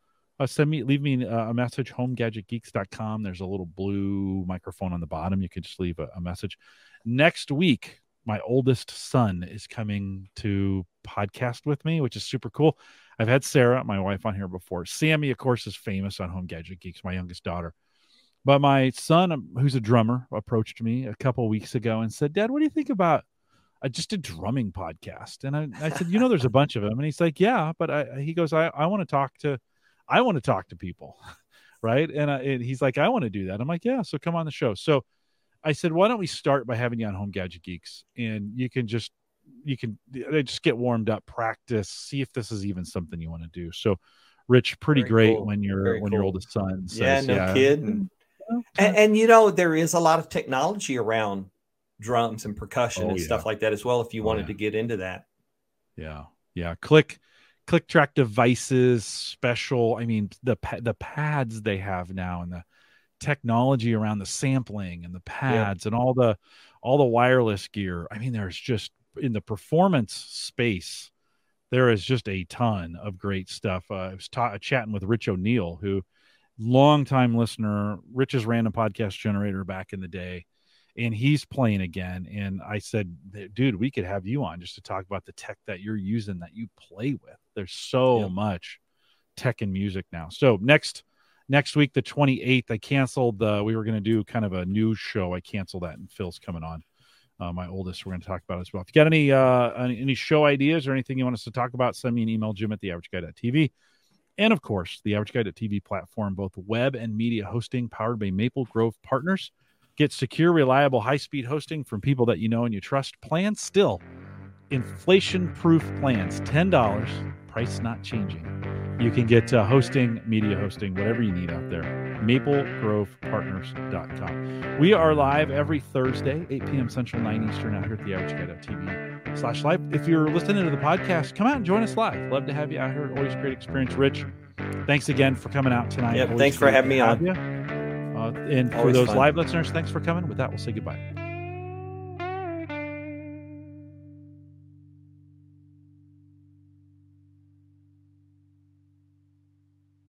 uh, send me leave me uh, a message homegadgetgeeks.com there's a little blue microphone on the bottom. You can just leave a, a, message. Next week my oldest son is coming to podcast with me which is super cool. I've had sarah my wife on here before. Sammy of course is famous on home gadget geeks my youngest daughter. But my son um, who's a drummer approached me a couple weeks ago and said dad what do you think about uh, just a drumming podcast? And I, I said you know there's a bunch of them and he's like yeah but I, he goes i, I want to talk to I want to talk to people, <laughs> right? And, I, and he's like, I want to do that. I'm like, yeah, so come on the show. So I said, why don't we start by having you on Home Gadget Geeks, and you can just you can they just get warmed up, practice, see if this is even something you want to do. So, Rich, pretty Very great cool. when your Very when cool. your oldest son says, yeah, no yeah. kid, and, and, and you know there is a lot of technology around drums and percussion oh, and yeah. stuff like that as well. If you oh, wanted oh, yeah. to get into that, yeah, yeah, click click track devices, special. I mean, the the pads they have now and the technology around the sampling and the pads yeah. and all the all the wireless gear. I mean, there's just in the performance space, there is just a ton of great stuff. Uh, I was ta- chatting with Rich O'Neill, who longtime listener, Rich's random podcast generator back in the day and he's playing again. And I said, dude, we could have you on just to talk about the tech that you're using that you play with. There's so yep. much tech and music now. So next next week, the 28th, I canceled. Uh, we were going to do kind of a news show. I canceled that, and Phil's coming on. Uh, my oldest, we're going to talk about as well. If you got any, uh, any, any show ideas or anything you want us to talk about, send me an email, Jim at the Average Guy.tv. And of course, the Average Guy.tv platform, both web and media hosting, powered by Maple Grove Partners. Get secure, reliable, high speed hosting from people that you know and you trust. Plans still inflation proof plans $10, price not changing. You can get uh, hosting, media hosting, whatever you need out there. MapleGrovePartners.com. We are live every Thursday, 8 p.m. Central, 9 Eastern, out here at the Average guy TV slash live. If you're listening to the podcast, come out and join us live. Love to have you out here. Always great experience. Rich, thanks again for coming out tonight. Yep, thanks for having me on. And for those fun. live listeners, thanks for coming. With that, we'll say goodbye.